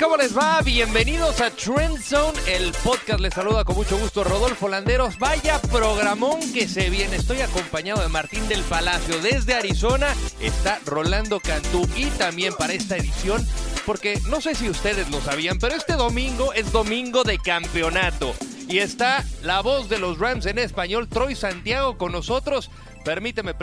¿Cómo les va? Bienvenidos a Trend Zone, el podcast. Les saluda con mucho gusto Rodolfo Landeros. Vaya programón que se viene. Estoy acompañado de Martín del Palacio. Desde Arizona está Rolando Cantú. Y también para esta edición, porque no sé si ustedes lo sabían, pero este domingo es domingo de campeonato. Y está la voz de los Rams en español, Troy Santiago, con nosotros. Permíteme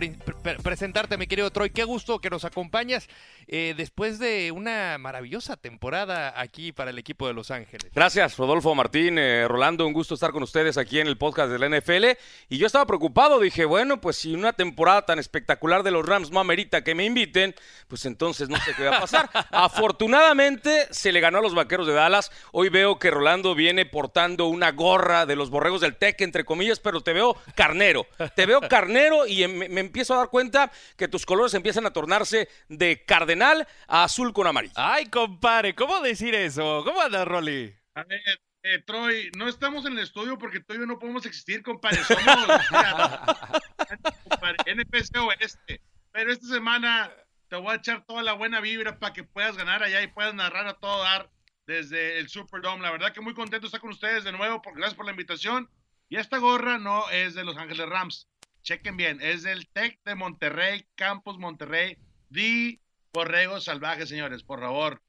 presentarte, mi querido Troy. Qué gusto que nos acompañas eh, después de una maravillosa temporada aquí para el equipo de Los Ángeles. Gracias, Rodolfo Martín. Eh, Rolando, un gusto estar con ustedes aquí en el podcast de la NFL. Y yo estaba preocupado. Dije, bueno, pues si una temporada tan espectacular de los Rams no amerita que me inviten, pues entonces no sé qué va a pasar. Afortunadamente se le ganó a los vaqueros de Dallas. Hoy veo que Rolando viene portando una gorra de los borregos del Tec, entre comillas, pero te veo carnero. Te veo carnero y em, me, empiezo a dar cuenta que tus colores empiezan a tornarse de cardenal a azul con amarillo. Ay, compadre, ¿cómo decir eso? ¿Cómo anda, Rolly? A ver, eh, Troy, no estamos en el estudio porque todavía no podemos existir, compadre. Somos NPC Oeste. Pero esta semana te voy a echar toda la buena vibra para que puedas ganar allá y puedas narrar a todo dar desde el Superdome. La verdad que muy contento estar con ustedes de nuevo. Por, gracias por la invitación. Y esta gorra no es de Los Ángeles Rams chequen bien, es del TEC de Monterrey, Campus Monterrey, Di Borrego Salvaje, señores, por favor.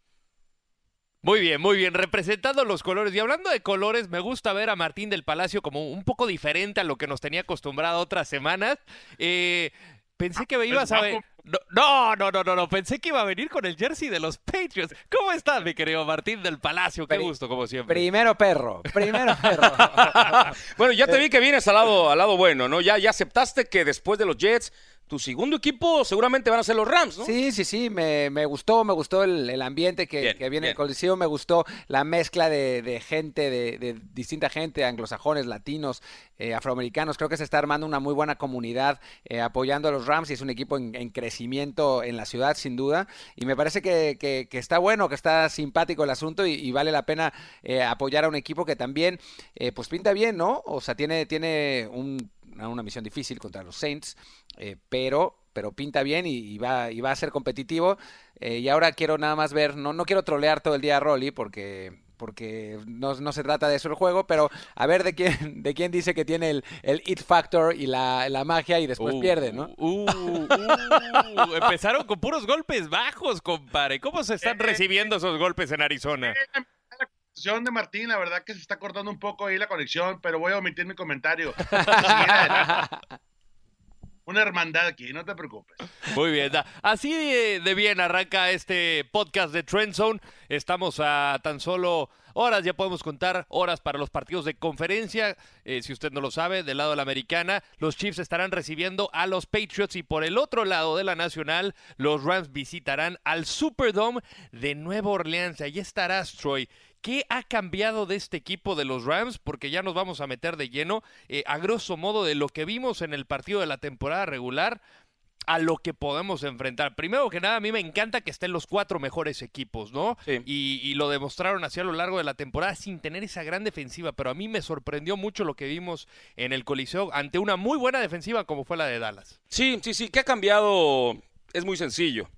Muy bien, muy bien, representando los colores. Y hablando de colores, me gusta ver a Martín del Palacio como un poco diferente a lo que nos tenía acostumbrado otras semanas. Eh, Pensé que me ibas a ver. No, no, no, no, no, pensé que iba a venir con el jersey de los Patriots. ¿Cómo estás, mi querido Martín del Palacio? Qué gusto, como siempre. Primero perro, primero perro. bueno, ya te vi que vienes al lado, al lado bueno, ¿no? Ya, ya aceptaste que después de los Jets tu segundo equipo seguramente van a ser los Rams, ¿no? Sí, sí, sí, me, gustó, me gustó el, ambiente que, viene en el Coliseo, me gustó la mezcla de, gente, de, distinta gente, anglosajones, latinos, eh, afroamericanos. Creo que se está armando una muy buena comunidad eh, apoyando a los Rams y es un equipo en, crecimiento en la ciudad, sin duda. Y me parece que, está bueno, que está simpático el asunto y, vale la pena eh, apoyar a un equipo que también, pues pinta bien, ¿no? O sea, tiene, tiene un una misión difícil contra los Saints, eh, pero, pero pinta bien y, va, y va a ser competitivo. Eh, y ahora quiero nada más ver, no, no quiero trolear todo el día a Rolly porque porque no, se trata de eso el juego, pero a ver de quién, de quién dice que tiene el, el It Factor y la, magia y después uh, pierde, ¿no? Uh, uh, empezaron con puros golpes bajos, compadre. ¿Cómo se están eh, recibiendo esos golpes en Arizona? de Martín, la verdad que se está cortando un poco ahí la conexión, pero voy a omitir mi comentario. Una hermandad aquí, no te preocupes. Muy bien, así de, bien arranca este podcast de Trend Zone. Estamos a tan solo horas, ya podemos contar horas para los partidos de conferencia. Eh, si usted no lo sabe, del lado de la americana, los Chiefs estarán recibiendo a los Patriots y por el otro lado de la nacional, los Rams visitarán al Superdome de Nueva Orleans. Allí estará Troy. ¿Qué ha cambiado de este equipo de los Rams? Porque ya nos vamos a meter de lleno, eh, a grosso modo, de lo que vimos en el partido de la temporada regular a lo que podemos enfrentar. Primero que nada, a mí me encanta que estén los cuatro mejores equipos, ¿no? Y, lo demostraron así a lo largo de la temporada sin tener esa gran defensiva, pero a mí me sorprendió mucho lo que vimos en el Coliseo ante una muy buena defensiva como fue la de Dallas. Sí, sí, sí, ¿qué ha cambiado? Es muy sencillo.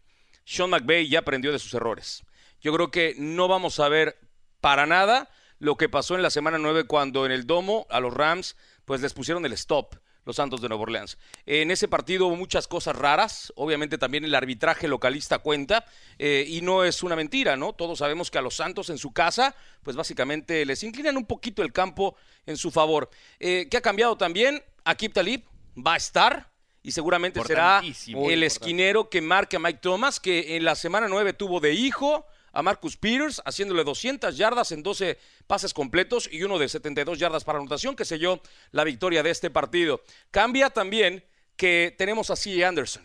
Sean McVay ya aprendió de sus errores. Yo creo que no vamos a ver para nada lo que pasó en la semana 9 cuando en el domo a los Rams pues les pusieron el stop los Santos de Nueva Orleans. En ese partido hubo muchas cosas raras, obviamente también el arbitraje localista cuenta, eh, y no es una mentira, ¿no? Todos sabemos que a los Santos en su casa, pues básicamente les inclinan un poquito el campo en su favor. Eh, ¿Qué ha cambiado también? Akib Talib va a estar, y seguramente será el esquinero que marque a Mike Thomas, que en la semana 9 tuvo de hijo a Marcus Peters, haciéndole 200 yardas en 12 pases completos y uno de 72 yardas para anotación, que selló la victoria de este partido. Cambia también que tenemos a C. Anderson.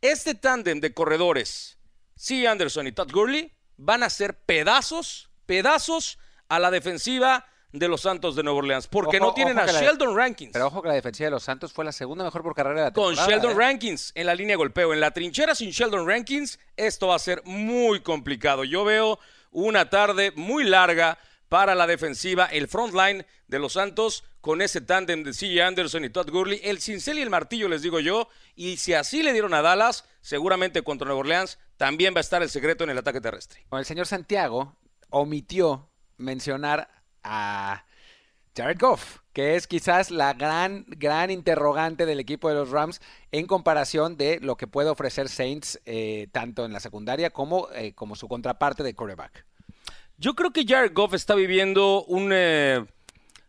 Este tándem de corredores, C. Anderson y Todd Gurley, van a ser pedazos, pedazos a la defensiva de los Santos de Nueva Orleans, porque no tienen a Sheldon Rankins. Pero ojo que la defensiva de los Santos fue la segunda mejor por carrera de la temporada. Con Sheldon ¿eh? Rankins en la línea de golpeo. En la trinchera sin Sheldon Rankins, esto va a ser muy complicado. Yo veo una tarde muy larga para la defensiva, el front line de los Santos, con ese tándem de C. Anderson y Todd Gurley, el cincel y el martillo, les digo yo, y si así le dieron a Dallas, seguramente contra Nueva Orleans, también va a estar el secreto en el ataque terrestre. El señor Santiago, omitió mencionar a Jared Goff, que es quizás la gran, gran interrogante del equipo de los Rams en comparación de lo que puede ofrecer Saints eh, tanto en la secundaria como, eh, como su contraparte de quarterback. Yo creo que Jared Goff está viviendo un eh,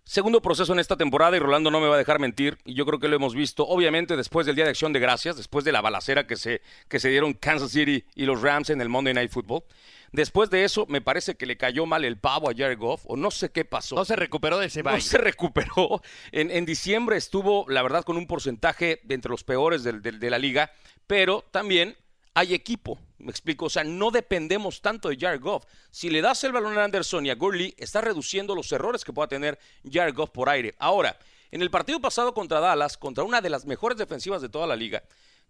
segundo proceso en esta temporada y Rolando no me va a dejar mentir. Y yo creo que lo hemos visto, obviamente, después del Día de Acción de Gracias, después de la balacera que se, que se dieron Kansas City y los Rams en el Monday Night Football. Después de eso, me parece que le cayó mal el pavo a Jared Goff, o no sé qué pasó. No se recuperó de ese baile. No se recuperó. En, diciembre estuvo, la verdad, con un porcentaje de entre los peores de la liga, pero también hay equipo. Me explico, o sea, no dependemos tanto de Jared Goff. Si le das el balón a Anderson y a Gurley, está reduciendo los errores que pueda tener Jared Goff por aire. Ahora, en el partido pasado contra Dallas, contra una de las mejores defensivas de toda la liga,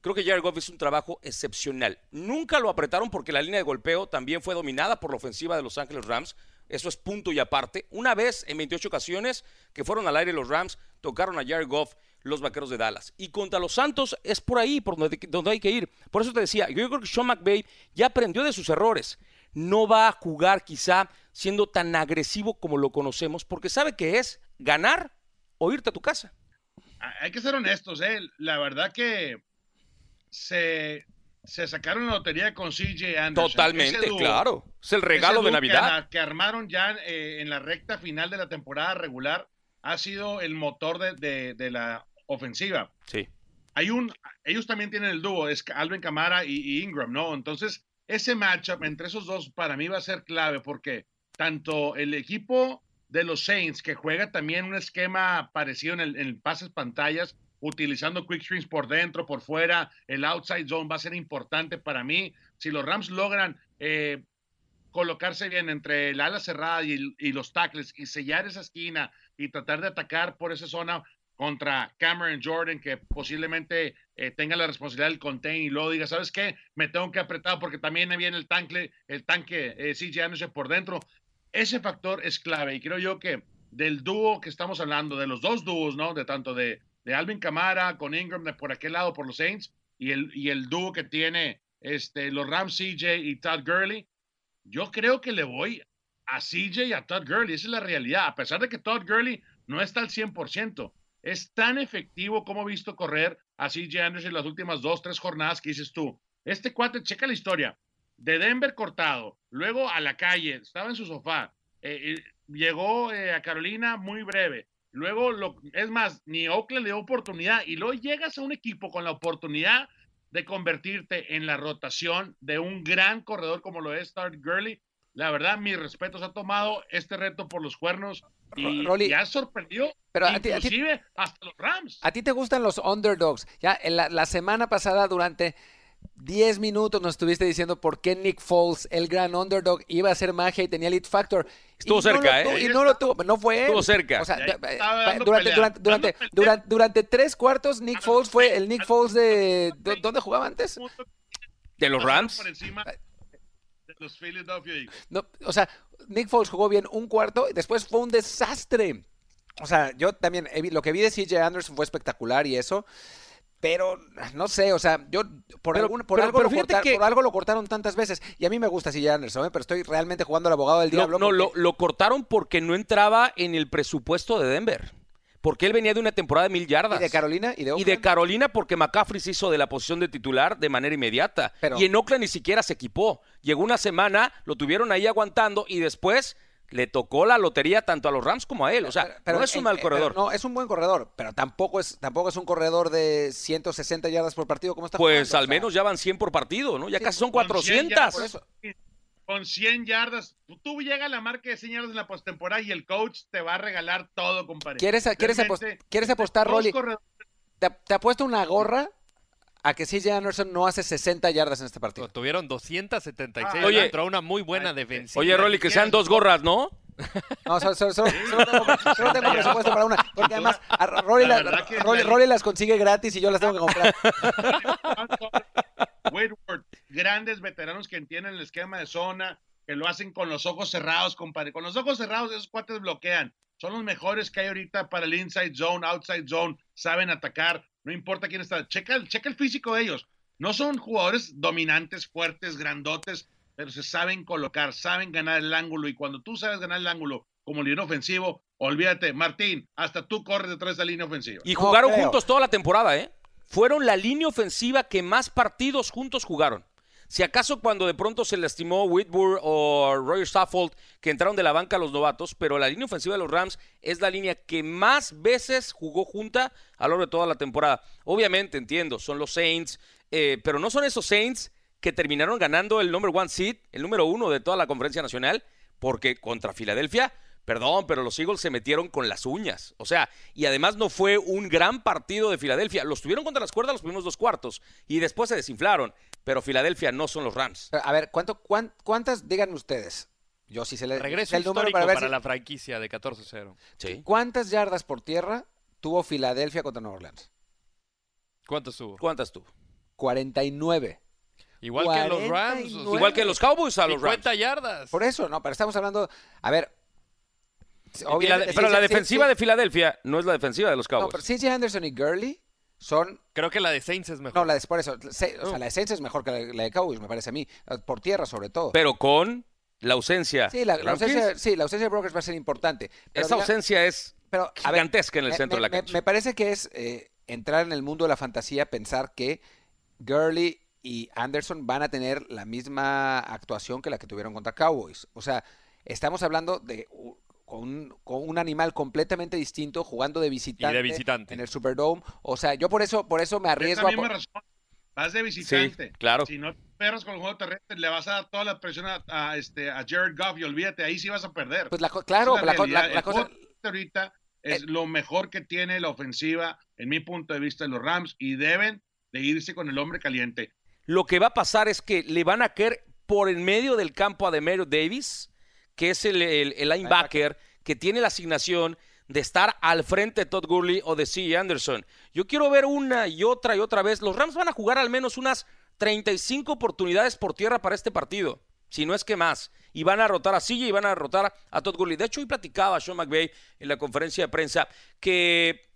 Creo que Jared Goff hizo un trabajo excepcional. Nunca lo apretaron porque la línea de golpeo también fue dominada por la ofensiva de Los Ángeles Rams. Eso es punto y aparte. Una vez en 28 ocasiones que fueron al aire los Rams, tocaron a Jared Goff los vaqueros de Dallas. Y contra los Santos es por ahí por donde, donde hay que ir. Por eso te decía, yo creo que Sean McVay ya aprendió de sus errores. No va a jugar quizá siendo tan agresivo como lo conocemos, porque sabe que es ganar o irte a tu casa. Hay que ser honestos, ¿eh? La verdad que se, se sacaron la lotería con CJ Anderson. Totalmente, claro. Es el regalo de Navidad. Que, armaron ya eh, en la recta final de la temporada regular ha sido el motor de, de, la ofensiva. Sí. Hay un, ellos también tienen el dúo, es Alvin Camara y, Ingram, ¿no? Entonces, ese matchup entre esos dos para mí va a ser clave porque tanto el equipo de los Saints, que juega también un esquema parecido en el, en pases pantallas, utilizando quick streams por dentro, por fuera, el outside zone va a ser importante para mí. Si los Rams logran eh, colocarse bien entre el ala cerrada y, los tackles y sellar esa esquina y tratar de atacar por esa zona contra Cameron Jordan, que posiblemente eh, tenga la responsabilidad del contain y luego diga, ¿sabes qué? Me tengo que apretar porque también viene el tanque, el tanque eh, CJ por dentro. Ese factor es clave y creo yo que del dúo que estamos hablando, de los dos dúos, ¿no? De tanto de de Alvin Camara con Ingram por aquel lado por los Saints y el, y el dúo que tiene este, los Rams CJ y Todd Gurley, yo creo que le voy a CJ y a Todd Gurley. Esa es la realidad. A pesar de que Todd Gurley no está al 100%, es tan efectivo como he visto correr a CJ Anderson en las últimas dos, tres jornadas que dices tú. Este cuate, checa la historia. De Denver cortado, luego a la calle, estaba en su sofá, eh, eh, llegó eh, a Carolina muy breve, Luego, es más, ni Oakland le dio oportunidad y luego llegas a un equipo con la oportunidad de convertirte en la rotación de un gran corredor como lo es Start Gurley. La verdad, mis respetos, ha tomado este reto por los cuernos y ya sorprendió, pero inclusive hasta los Rams. ¿A ti te gustan los underdogs? Ya la, la semana pasada durante 10 minutos nos estuviste diciendo por qué Nick Foles, el gran underdog, iba a hacer magia y tenía lead factor. Estuvo cerca, ¿eh? Y no lo tuvo, no fue Estuvo cerca. O sea, durante, durante, durante, durante, tres cuartos, Nick Foles fue el Nick Foles de. ¿Dónde jugaba antes? De los Rams. No, o sea, Nick Foles jugó bien un cuarto y después fue un desastre. O sea, yo también, lo que vi de CJ Anderson fue espectacular y eso. Pero no sé, o sea, yo por, por, algo, lo cortaron tantas veces. Y a mí me gusta CJ Anderson, ¿eh? pero estoy realmente jugando al abogado del diablo. No, lo, lo, cortaron porque no entraba en el presupuesto de Denver. Porque él venía de una temporada de mil yardas. ¿Y de Carolina? ¿Y de, y de Carolina porque McCaffrey se hizo de la posición de titular de manera inmediata. Y en Oakland ni siquiera se equipó. Llegó una semana, lo tuvieron ahí aguantando y después le tocó la lotería tanto a los Rams como a él. O sea, pero, no es un mal corredor. no, es un buen corredor, pero tampoco es, tampoco es un corredor de 160 yardas por partido como está Pues al menos ya van 100 por partido, ¿no? Ya casi son 400. Con 100 yardas, tú llegas a la marca de 100 yardas en la postemporada y el coach te va a regalar todo, compadre. ¿Quieres, ¿quieres, ¿quieres apostar, Rolly? Te, te apuesto una gorra a que CJ Anderson no hace 60 yardas en este partido. Tuvieron 276 ah, oye, contra una muy buena defensiva. Oye, Rolly, que sean dos gorras, ¿no? No, solo, tengo, presupuesto para una. Porque además Rolly, las consigue gratis y yo las tengo que comprar. Whitworth, grandes veteranos que entienden el esquema de zona, que lo hacen con los ojos cerrados, compadre. Con los ojos cerrados, esos cuates bloquean. Son los mejores que hay ahorita para el inside zone, outside zone. Saben atacar no importa quién está, checa, checa el físico de ellos. No son jugadores dominantes, fuertes, grandotes, pero se saben colocar, saben ganar el ángulo. Y cuando tú sabes ganar el ángulo como línea ofensivo, olvídate, Martín, hasta tú corres detrás de la línea ofensiva. Y jugaron juntos toda la temporada, ¿eh? Fueron la línea ofensiva que más partidos juntos jugaron. Si acaso cuando de pronto se lastimó Whitburn o Roger Saffold, que entraron de la banca los novatos, pero la línea ofensiva de los Rams es la línea que más veces jugó junta a lo largo de toda la temporada. Obviamente, entiendo, son los Saints, eh, pero no son esos Saints que terminaron ganando el number one seed, el número uno de toda la conferencia nacional, porque contra Filadelfia Perdón, pero los Eagles se metieron con las uñas. O sea, y además no fue un gran partido de Filadelfia. Los tuvieron contra las cuerdas los primeros dos cuartos y después se desinflaron. Pero Filadelfia no son los Rams. A ver, ¿cuánto, ¿cuántas, digan ustedes? Yo sí se le regreso el número para, para la franquicia de 14-0. ¿Sí? ¿Cuántas yardas por tierra tuvo Filadelfia contra Nueva Orleans? ¿Cuántas tuvo? ¿Cuántas tuvo? 49. Igual que los Rams. Igual que los Cowboys a los 50 yardas. Por eso, no, pero estamos hablando. A ver, pero la defensiva de Filadelfia no es la defensiva de los Cowboys. No, pero CJ Anderson y Gurley son... Creo que la de Saints es mejor. No, la de, por eso, o sea, la de Saints es mejor que la, de Cowboys, me parece a mí. Por tierra, sobre todo. Pero con la ausencia. Sí, la, ausencia, sí, la ausencia de Brokers va a ser importante. Esa ausencia es pero, gigantesca en el centro de la cancha. Me, parece que es eh, entrar en el mundo de la fantasía, pensar que Gurley y Anderson van a tener la misma actuación que la que tuvieron contra Cowboys. O sea, estamos hablando de con un, animal completamente distinto jugando de visitante, visitante, en el Superdome. O sea, yo por eso, por eso me arriesgo a... razón. Vas de visitante. claro. Si no perras con el juego terrestre, le vas a dar toda la presión a, este, a Jared Goff y olvídate, ahí sí vas a perder. Pues la, claro, la, la, cosa... ahorita es eh, lo mejor que tiene la ofensiva, en mi punto de vista, de los Rams, y deben de irse con el hombre caliente. Lo que va a pasar es que le van a caer por en medio del campo a Demerio Davis, que es el, linebacker que tiene la asignación de estar al frente de Todd Gurley o de C. Anderson. Yo quiero ver una y otra y otra vez. Los Rams van a jugar al menos unas 35 oportunidades por tierra para este partido, si no es que más. Y van a rotar a Silla y van a rotar a Todd Gurley. De hecho, hoy platicaba Sean McVay en la conferencia de prensa que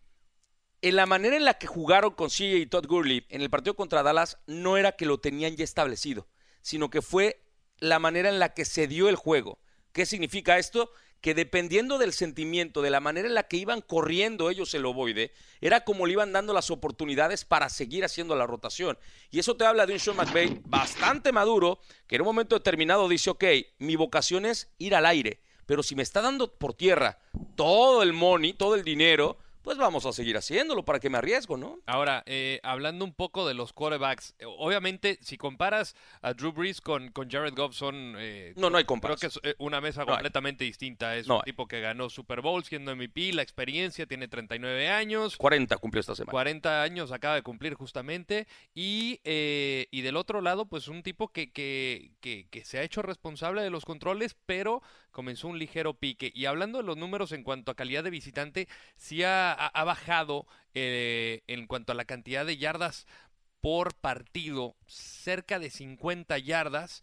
en la manera en la que jugaron con Silla y Todd Gurley en el partido contra Dallas no era que lo tenían ya establecido, sino que fue la manera en la que se dio el juego. ¿Qué significa esto? Que dependiendo del sentimiento, de la manera en la que iban corriendo ellos el ovoide, era como le iban dando las oportunidades para seguir haciendo la rotación. Y eso te habla de un Sean McVay bastante maduro, que en un momento determinado dice, ok, mi vocación es ir al aire, pero si me está dando por tierra todo el money, todo el dinero, pues vamos a seguir haciéndolo para que me arriesgo, ¿no? Ahora, eh, hablando un poco de los quarterbacks, eh, obviamente si comparas a Drew Brees con, con Jared Goff son... Eh, no, no hay comparación. Creo que es una mesa completamente distinta. Es un tipo que ganó Super Bowl siendo MVP, la experiencia, tiene 39 años. 40 cumplió esta semana. 40 años acaba de cumplir justamente. Y, y del otro lado, pues un tipo que, que, que, que se ha hecho responsable de los controles, pero comenzó un ligero pique. Y hablando de los números en cuanto a calidad de visitante, sí ha, bajado eh, en cuanto a la cantidad de yardas por partido, cerca de 50 yardas.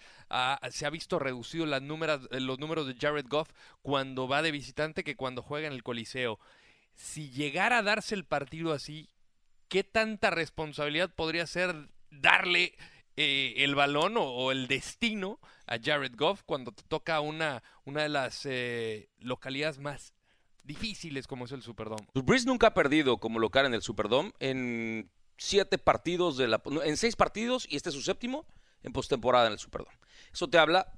se ha visto reducido los números de Jared Goff cuando va de visitante que cuando juega en el Coliseo. Si llegara a darse el partido así, ¿qué tanta responsabilidad podría ser darle eh, el balón o, el destino a Jared Goff cuando te toca una, una de las eh, localidades más difíciles como es el Superdome. Pues Breeze nunca ha perdido como local en el Superdome en siete partidos de la en seis partidos y este es su séptimo en postemporada en el Superdome. Eso te habla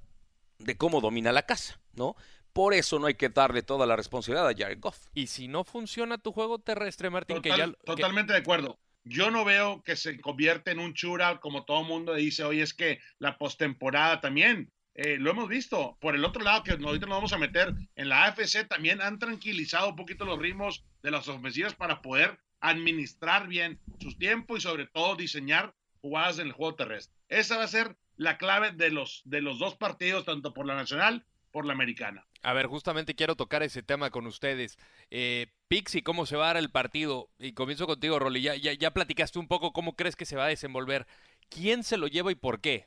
de cómo domina la casa, ¿no? Por eso no hay que darle toda la responsabilidad a Jared Goff. Y si no funciona tu juego terrestre, Martín, que ya totalmente de acuerdo. Yo no veo que se convierta en un shootout como todo el mundo dice hoy, es que la postemporada también. Eh, lo hemos visto. Por el otro lado, que ahorita nos vamos a meter en la AFC, también han tranquilizado un poquito los ritmos de las ofensivas para poder administrar bien sus tiempos y sobre todo diseñar jugadas en el juego terrestre. Esa va a ser la clave de los, de los dos partidos, tanto por la nacional por la americana. A ver, justamente quiero tocar ese tema con ustedes. Eh, Pixie, ¿cómo se va a dar el partido? Y comienzo contigo, Rolly. Ya, ya, platicaste un poco cómo crees que se va a desenvolver. ¿Quién se lo lleva y por qué?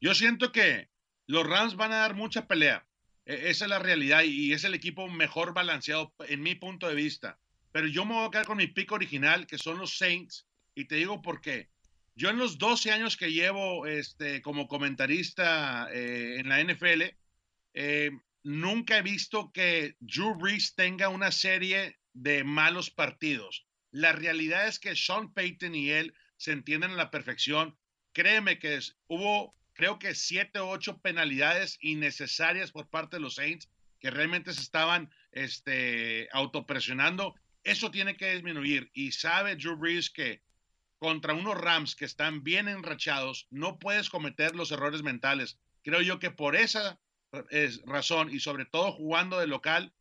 Yo siento que los Rams van a dar mucha pelea. E, esa es la realidad y es el equipo mejor balanceado en mi punto de vista. Pero yo me voy a quedar con mi pick original, que son los Saints. Y te digo por qué. Yo en los 12 años que llevo este, como comentarista eh, en la NFL, eh, nunca he visto que Drew Brees tenga una serie de malos partidos. La realidad es que Sean Payton y él se entienden a la perfección. Créeme que hubo, creo que siete o ocho penalidades innecesarias por parte de los Saints que realmente se estaban este, autopresionando. Eso tiene que disminuir. Y sabe Drew Brees que contra unos Rams que están bien enrachados, no puedes cometer los errores mentales. Creo yo que por esa razón y sobre todo jugando de local,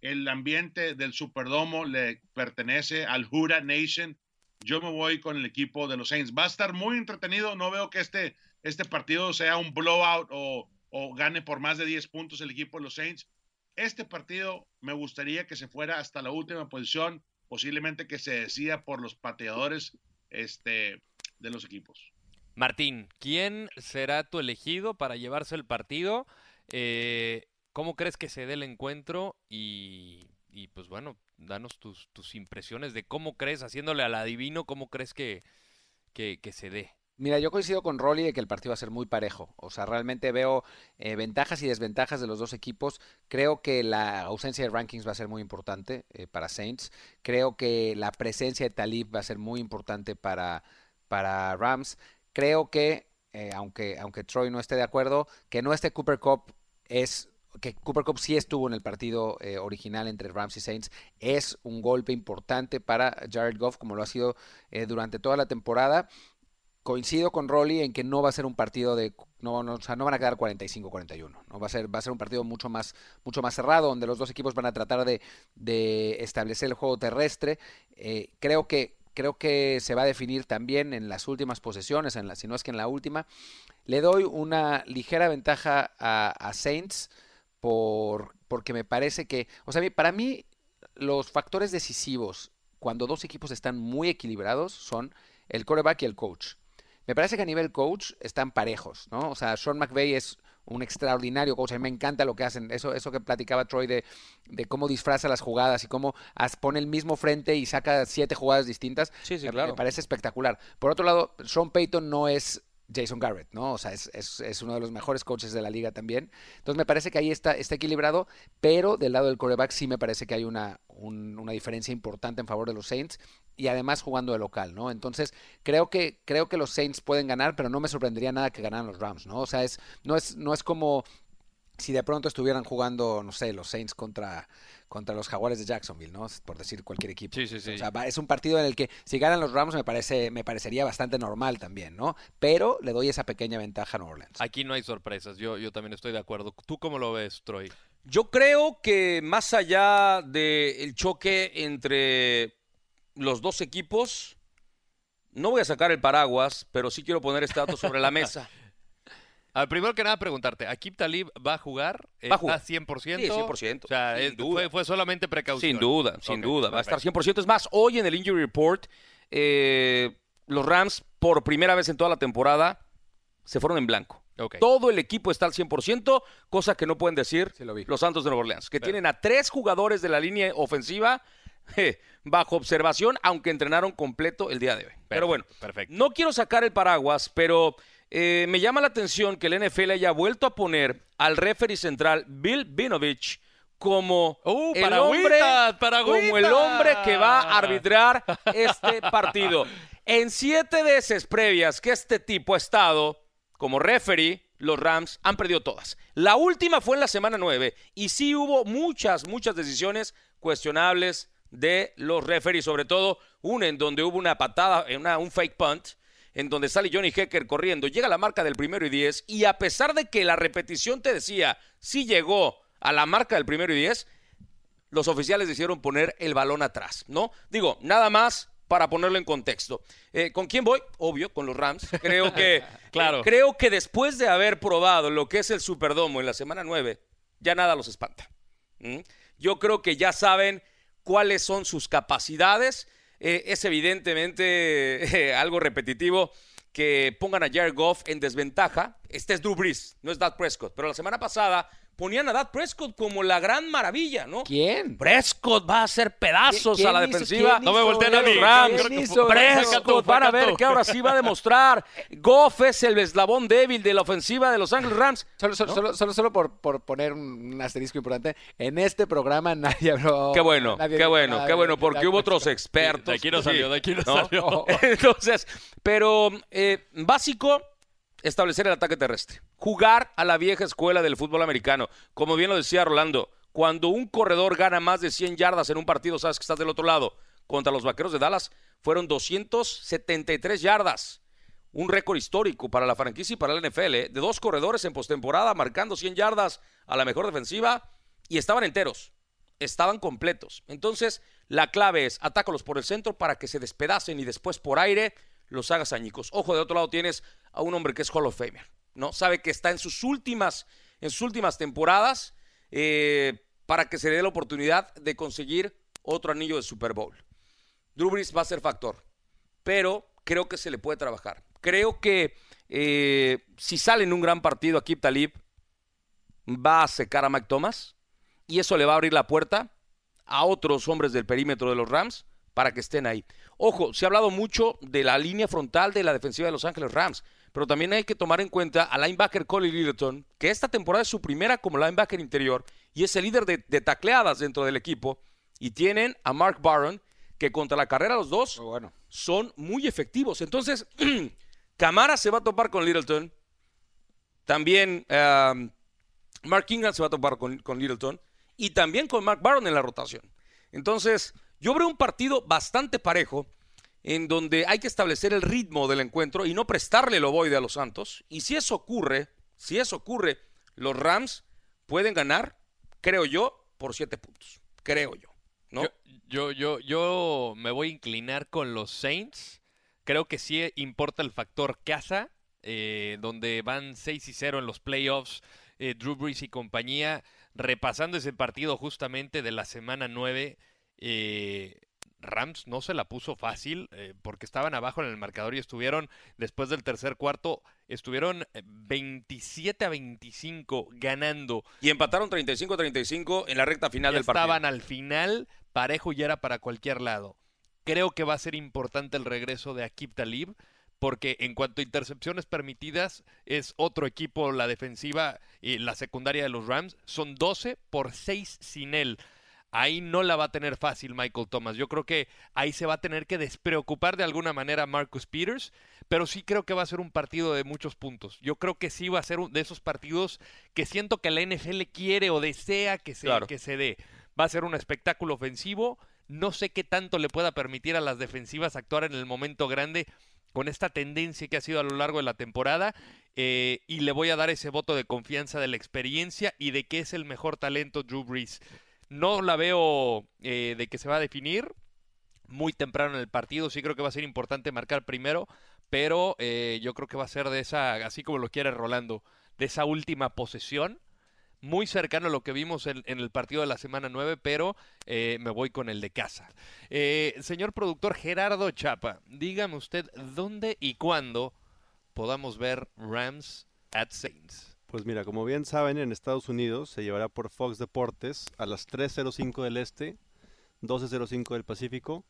el ambiente del Superdomo le pertenece al Jura Nation. Yo me voy con el equipo de los Saints. Va a estar muy entretenido. No veo que este, este partido sea un blowout o, o gane por más de 10 puntos el equipo de los Saints. Este partido me gustaría que se fuera hasta la última posición, posiblemente que se decida por los pateadores este, de los equipos. Martín, ¿quién será tu elegido para llevarse el partido? Eh, ¿Cómo crees que se dé el encuentro? Y, pues bueno, danos tus, tus, impresiones de cómo crees, haciéndole al adivino, cómo crees que, que, se dé. Mira, yo coincido con Rolly de que el partido va a ser muy parejo. O sea, realmente veo eh, ventajas y desventajas de los dos equipos. Creo que la ausencia de rankings va a ser muy importante eh, para Saints. Creo que la presencia de Talib va a ser muy importante para, para Rams. Creo que, aunque, aunque Troy no esté de acuerdo, que no esté Cooper Cup es que Cooper Cup sí estuvo en el partido original entre Rams y Saints, es un golpe importante para Jared Goff, como lo ha sido durante toda la temporada coincido con Rolly en que no va a ser un partido de no, no, o sea, no van a quedar 45-41, no va a ser va a ser un partido mucho más mucho más cerrado donde los dos equipos van a tratar de, establecer el juego terrestre. Eh, creo que creo que se va a definir también en las últimas posesiones, en si no es que en la última. Le doy una ligera ventaja a, Saints por porque me parece que, o sea, para mí los factores decisivos cuando dos equipos están muy equilibrados son el coreback y el coach. Me parece que a nivel coach están parejos, ¿no? O sea, Sean McVay es un extraordinario coach. A mí me encanta lo que hacen. Eso, eso que platicaba Troy de, de cómo disfraza las jugadas y cómo pone el mismo frente y saca siete jugadas distintas. Sí, sí, me, claro. Me parece espectacular. Por otro lado, Sean Payton no es Jason Garrett, ¿no? O sea, es, es, uno de los mejores coaches de la liga también. Entonces me parece que ahí está, está equilibrado, pero del lado del coreback sí me parece que hay una, una diferencia importante en favor de los Saints y además jugando de local, ¿no? Entonces, creo que, creo que los Saints pueden ganar, pero no me sorprendería nada que ganaran los Rams, ¿no? O sea, es, no, es, no es como si de pronto estuvieran jugando, no sé, los Saints contra, contra los Jaguares de Jacksonville, ¿no? Por decir cualquier equipo. Sí, sí, sí. O sea, es un partido en el que si ganan los Rams me parece me parecería bastante normal también, ¿no? Pero le doy esa pequeña ventaja a New Orleans. Aquí no hay sorpresas, yo, yo también estoy de acuerdo. ¿Tú cómo lo ves, Troy? Yo creo que más allá del choque entre los dos equipos, no voy a sacar el paraguas, pero sí quiero poner este dato sobre la mesa. Al primero que nada preguntarte, ¿Akib Talib va a jugar? ¿Va a jugar? ¿Está 100%? Sí, 100%. O sea, Fue, solamente precaución. Sin duda, sin duda. Va a estar 100%. Es más, hoy en el Injury Report, eh, los Rams, por primera vez en toda la temporada, se fueron en blanco. Todo el equipo está al 100%, cosa que no pueden decir los Santos de Nueva Orleans, que tienen a tres jugadores de la línea ofensiva bajo observación, aunque entrenaron completo el día de hoy. pero bueno, perfecto. no quiero sacar el paraguas, pero eh, me llama la atención que el NFL haya vuelto a poner al referee central Bill Vinovich como, uh, el hombre, como el hombre que va a arbitrar este partido. En siete veces previas que este tipo ha estado como referee, los Rams han perdido todas. La última fue en la semana 9 y sí hubo muchas, muchas decisiones cuestionables, de los referees, sobre todo una en donde hubo una patada, una, un fake punt, en donde sale Johnny Hecker corriendo, llega a la marca del primero y diez, y a pesar de que la repetición te decía si llegó a la marca del primero y diez, los oficiales decidieron poner el balón atrás, ¿no? Digo, nada más para ponerlo en contexto. Eh, ¿Con quién voy? Obvio, con los Rams. Creo que, claro. creo que después de haber probado lo que es el Superdomo en la semana 9, ya nada los espanta. Yo creo que ya saben cuáles son sus capacidades. Eh, es evidentemente eh, algo repetitivo que pongan a Jared Goff en desventaja. Este es Drew no es Dak Prescott. Pero la semana pasada ponían a Dak Prescott como la gran maravilla, ¿no? ¿Quién? Prescott va a hacer pedazos a la defensiva. no me volteen a mí. Rams. Prescott, van a ver que ahora sí va a demostrar. Goff es el eslabón débil de la ofensiva de Los Ángeles Rams. Solo, solo, solo, solo, por, por, poner un asterisco importante, en este programa nadie habló. Qué bueno, qué bueno, qué bueno, porque hubo otros expertos. De aquí no salió, de aquí no, salió. Entonces, pero eh, básico, establecer el ataque terrestre. Jugar a la vieja escuela del fútbol americano. Como bien lo decía Rolando, cuando un corredor gana más de 100 yardas en un partido, sabes que estás del otro lado. Contra los Vaqueros de Dallas fueron 273 yardas. Un récord histórico para la franquicia y para el NFL. ¿eh? De dos corredores en postemporada marcando 100 yardas a la mejor defensiva y estaban enteros. Estaban completos. Entonces, la clave es atácalos por el centro para que se despedacen y después por aire los hagas añicos. Ojo, de otro lado tienes a un hombre que es Hall of Famer, ¿no? Sabe que está en sus últimas, en sus últimas temporadas eh, para que se dé la oportunidad de conseguir otro anillo de Super Bowl. Drew Brees va a ser factor, pero creo que se le puede trabajar. Creo que eh, si sale en un gran partido aquí Talib, va a secar a Mike Thomas y eso le va a abrir la puerta a otros hombres del perímetro de los Rams para que estén ahí. Ojo, se ha hablado mucho de la línea frontal de la defensiva de Los Ángeles Rams, pero también hay que tomar en cuenta al linebacker Colin Littleton, que esta temporada es su primera como linebacker interior y es el líder de, tacleadas dentro del equipo. Y tienen a Mark Barron, que contra la carrera los dos son muy efectivos. Entonces, Camara se va a topar con Littleton. También um, Mark Ingram se va a topar con, con Littleton. Y también con Mark Barron en la rotación. Entonces, yo veo un partido bastante parejo en donde hay que establecer el ritmo del encuentro y no prestarle el ovoide a los Santos. Y si eso ocurre, si eso ocurre, los Rams pueden ganar, creo yo, por siete puntos. Creo yo. ¿no? Yo, yo, yo, me voy a inclinar con los Saints. Creo que sí importa el factor casa, eh, donde van 6 y 0 en los playoffs, eh, Drew Brees y compañía, repasando ese partido justamente de la semana 9 eh, Rams no se la puso fácil eh, porque estaban abajo en el marcador y estuvieron, después del tercer cuarto, estuvieron 27 eh, a 25 ganando. Y empataron 35 a 35 en la recta final del partido. Estaban al final, parejo y era para cualquier lado. Creo que va a ser importante el regreso de Akib Talib porque en cuanto a intercepciones permitidas es otro equipo, la defensiva y la secundaria de los Rams, son 12 por 6 sin él ahí no la va a tener fácil Michael Thomas. Yo creo que ahí se va a tener que despreocupar de alguna manera Marcus Peters, pero sí creo que va a ser un partido de muchos puntos. Yo creo que sí va a ser uno de esos partidos que siento que la NFL quiere o desea que se, que se dé. Va a ser un espectáculo ofensivo. No sé qué tanto le pueda permitir a las defensivas actuar en el momento grande con esta tendencia que ha sido a lo largo de la temporada eh, y le voy a dar ese voto de confianza de la experiencia y de que es el mejor talento Drew Brees. No la veo eh, de que se va a definir muy temprano en el partido. Sí creo que va a ser importante marcar primero, pero eh, yo creo que va a ser de esa, así como lo quiere Rolando, de esa última posesión. Muy cercano a lo que vimos en, el partido de la semana 9, pero eh, me voy con el de casa. señor productor Gerardo Chapa, dígame usted dónde y cuándo podamos ver Rams at Saints. Pues mira, como bien saben, en Estados Unidos se llevará por Fox Deportes a las 3.05 del Este, 12.05 del Pacífico.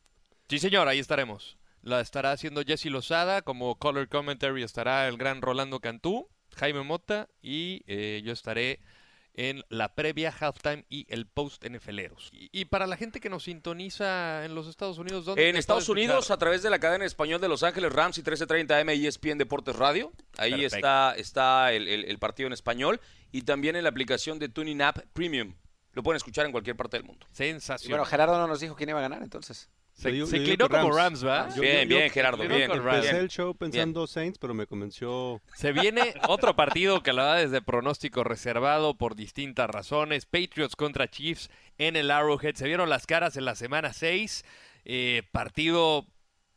Sí, señor, ahí estaremos. La estará haciendo Jesse Lozada, como color commentary estará el gran Rolando Cantú, Jaime Mota y eh, yo estaré en la previa, halftime y el post NFLeros. Y, y para la gente que nos sintoniza en los Estados Unidos, ¿dónde? En Estados Unidos, a través de la cadena español de Los Ángeles Rams y 1330 M ESPN Deportes Radio. Ahí está, está el, partido en español. Y también en la aplicación de Tuning App Premium. Lo pueden escuchar en cualquier parte del mundo. Sensacional. bueno, Gerardo no nos dijo quién iba a ganar entonces. Se, inclinó como Rams, ¿va? bien, bien, Gerardo, bien. Empecé el show pensando Saints, pero me convenció. Se viene otro partido que la da desde pronóstico reservado por distintas razones. Patriots contra Chiefs en el Arrowhead. Se vieron las caras en la semana 6. Eh, partido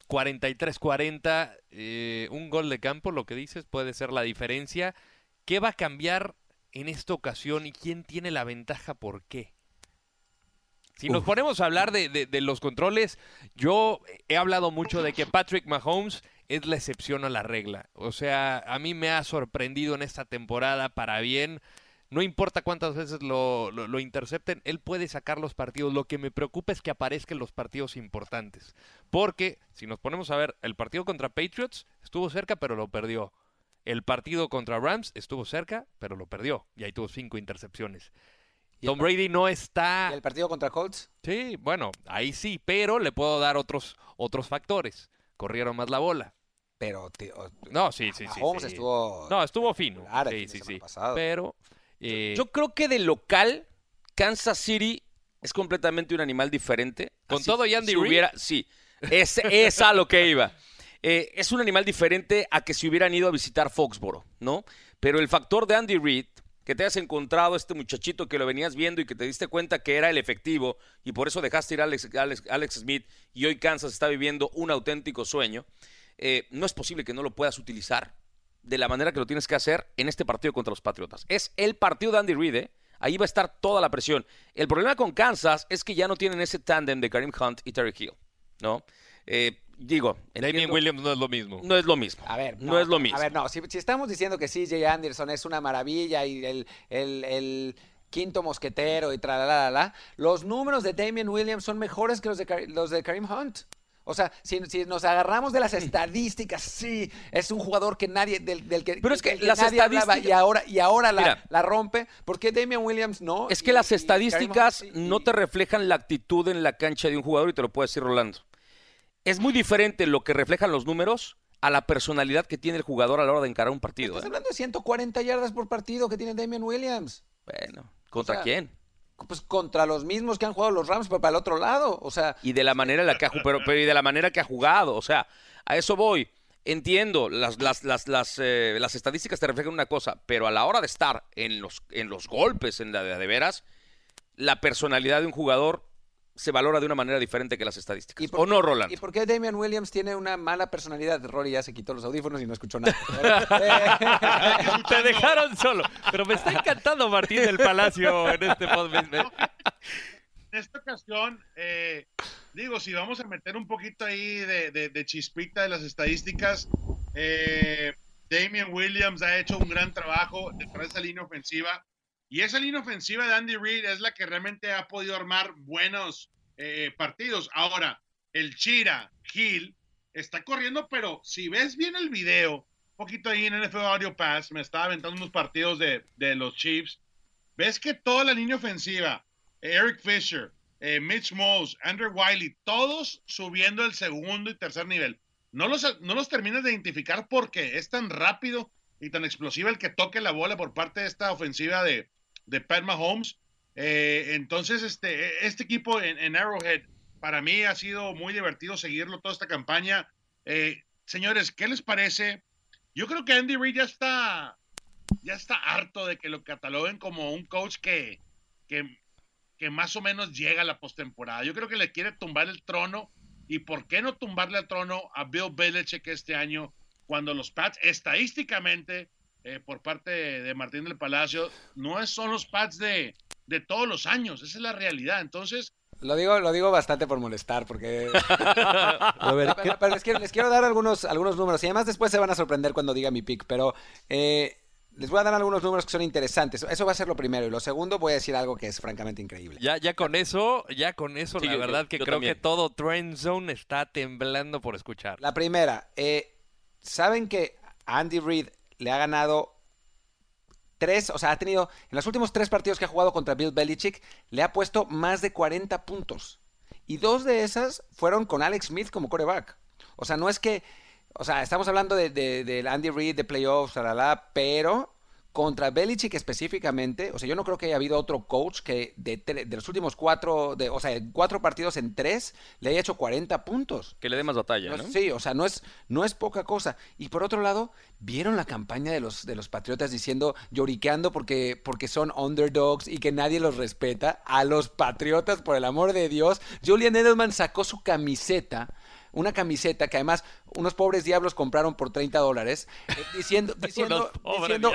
43-40. Eh, un gol de campo, lo que dices, puede ser la diferencia. ¿Qué va a cambiar en esta ocasión y quién tiene la ventaja? ¿Por qué? Si nos ponemos a hablar de, los controles, yo he hablado mucho de que Patrick Mahomes es la excepción a la regla. O sea, a mí me ha sorprendido en esta temporada para bien. no importa cuántas veces lo, lo, intercepten, él puede sacar los partidos. Lo que me preocupa es que aparezcan los partidos importantes. Porque si nos ponemos a ver, el partido contra Patriots estuvo cerca, pero lo perdió. El partido contra Rams estuvo cerca, pero lo perdió. Y ahí tuvo cinco intercepciones. Tom Brady no está. ¿Y el partido contra Colts? Sí, bueno, ahí sí, pero le puedo dar otros, otros factores. Corrieron más la bola. Pero, no, sí, sí, sí. estuvo. No, estuvo fino. sí, sí, sí. Pero. Eh, yo creo que de local, Kansas City es completamente un animal diferente. Con todo y Andy Sí, es, es a lo que iba. Eh, es un animal diferente a que si hubieran ido a visitar Foxboro, ¿no? Pero el factor de Andy Reid, que te has encontrado este muchachito que lo venías viendo y que te diste cuenta que era el efectivo y por eso dejaste ir a Alex, Smith y hoy Kansas está viviendo un auténtico sueño, eh, no es posible que no lo puedas utilizar de la manera que lo tienes que hacer en este partido contra los Patriotas. Es el partido de Andy Reid, ¿eh? Ahí va a estar toda la presión. El problema con Kansas es que ya no tienen ese tándem de Karim Hunt y Terry Hill, ¿no? Eh, digo, Damien Williams no es lo mismo. No es lo mismo. A ver, no, es lo mismo. A ver, no, si, estamos diciendo que CJ Anderson es una maravilla y el, el, quinto mosquetero y tra los números de Damien Williams son mejores que los de, los de Karim Hunt. O sea, si, nos agarramos de las estadísticas, sí, es un jugador que nadie, del, que, Pero es que, las estadísticas... y ahora, y ahora la, la, rompe. ¿Por qué Damian Williams no? Es que las estadísticas no te reflejan la actitud en la cancha de un jugador y te lo puede decir Rolando es muy diferente lo que reflejan los números a la personalidad que tiene el jugador a la hora de encarar un partido. Estás ¿eh? hablando de 140 yardas por partido que tiene Damian Williams. Bueno, ¿contra quién? Pues contra los mismos que han jugado los Rams, pero para el otro lado. O sea. Y de la manera en la que ha jugado, pero, y de la manera que ha jugado. O sea, a eso voy. Entiendo, las, las, las, las, eh, las estadísticas te reflejan una cosa, pero a la hora de estar en los, en los golpes, en la de, de veras, la personalidad de un jugador se valora de una manera diferente que las estadísticas. ¿O no, Roland? ¿Y por qué Damian Williams tiene una mala personalidad? Rory ya se quitó los audífonos y no escuchó nada. Te dejaron solo. Pero me está encantando Martín del Palacio en este podcast. En esta ocasión, eh, digo, si vamos a meter un poquito ahí de, chispita de las estadísticas, eh, Damian Williams ha hecho un gran trabajo detrás de esa línea ofensiva. Y esa línea ofensiva de Andy Reid es la que realmente ha podido armar buenos eh, partidos. Ahora, el Chira, Hill, está corriendo, pero si ves bien el video, un poquito ahí en NFL Audio Pass, me estaba aventando unos partidos de, los Chiefs, ves que toda la línea ofensiva, Eric Fisher, eh, Mitch Moss, Andrew Wiley, todos subiendo el segundo y tercer nivel. No los, no los terminas de identificar porque es tan rápido y tan explosiva el que toque la bola por parte de esta ofensiva de, de Pat Mahomes. Eh, entonces, este, este equipo en, Arrowhead, para mí ha sido muy divertido seguirlo toda esta campaña. Eh, señores, ¿qué les parece? Yo creo que Andy Reid ya está, ya está harto de que lo cataloguen como un coach que, que, que más o menos llega a la postemporada. Yo creo que le quiere tumbar el trono. ¿Y por qué no tumbarle el trono a Bill Belichick este año cuando los Pats estadísticamente eh, por parte de, Martín del Palacio, no son los pads de, de todos los años, esa es la realidad. Entonces, lo digo, lo digo bastante por molestar, porque. pero, les, quiero, les, quiero, dar algunos, algunos números. Y además después se van a sorprender cuando diga mi pick. Pero eh, les voy a dar algunos números que son interesantes. Eso va a ser lo primero. Y lo segundo, voy a decir algo que es francamente increíble. Ya, ya con eso, ya con eso, la verdad que creo que todo Trend Zone está temblando por escuchar. La primera, eh, ¿saben que Andy Reid le ha ganado tres, o sea, ha tenido, en los últimos tres partidos que ha jugado contra Bill Belichick, le ha puesto más de 40 puntos. Y dos de esas fueron con Alex Smith como coreback. O sea, no es que, o sea, estamos hablando de, de, Andy Reid, de playoffs, pero contra Belichick específicamente, o sea, yo no creo que haya habido otro coach que de, los últimos cuatro, de, o sea, cuatro partidos en tres, le haya hecho 40 puntos. Que le dé más batalla, ¿no? Sí, o sea, no es, no es poca cosa. Y por otro lado, ¿vieron la campaña de los, de los Patriotas diciendo, lloriqueando porque, porque son underdogs y que nadie los respeta? A los Patriotas, por el amor de Dios. Julian Edelman sacó su camiseta una camiseta que además unos pobres diablos compraron por 30 dólares, eh, diciendo, diciendo, diciendo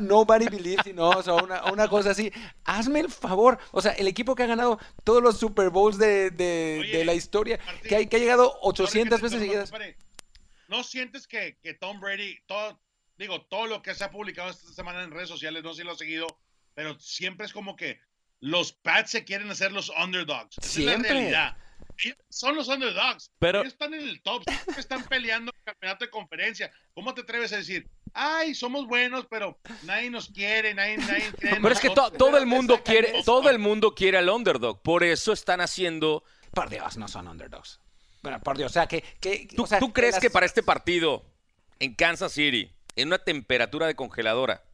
nobody believes, no, o sea, una, cosa así. Hazme el favor, o sea, el equipo que ha ganado todos los Super Bowls de, de, la historia, que, ha, que ha llegado 800 veces seguidas. ¿No sientes que, que Tom Brady, todo, digo, todo lo que se ha publicado esta semana en redes sociales, no sé si lo ha seguido, pero siempre es como que los Pats se quieren hacer los underdogs. siempre. realidad. Son los underdogs. Pero... Ellos están en el top, están peleando el campeonato de conferencia. ¿Cómo te atreves a decir, ay, somos buenos, pero nadie nos quiere, nadie, nadie quiere. Pero es que todo el mundo quiere, todo el mundo quiere al underdog. Por eso están haciendo. Por Dios, no son underdogs. Bueno, por Dios, o sea, que. ¿Tú, crees que para este partido en Kansas City, en una temperatura de congeladora,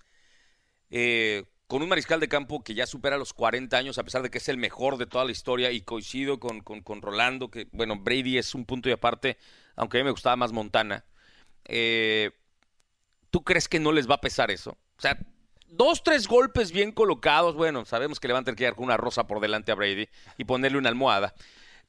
eh, con un mariscal de campo que ya supera los 40 años, a pesar de que es el mejor de toda la historia, y coincido con, con, Rolando, que, bueno, Brady es un punto y aparte, aunque a mí me gustaba más Montana. Eh, ¿Tú crees que no les va a pesar eso? O sea, dos, tres golpes bien colocados, bueno, sabemos que le van a tener que dar con una rosa por delante a Brady y ponerle una almohada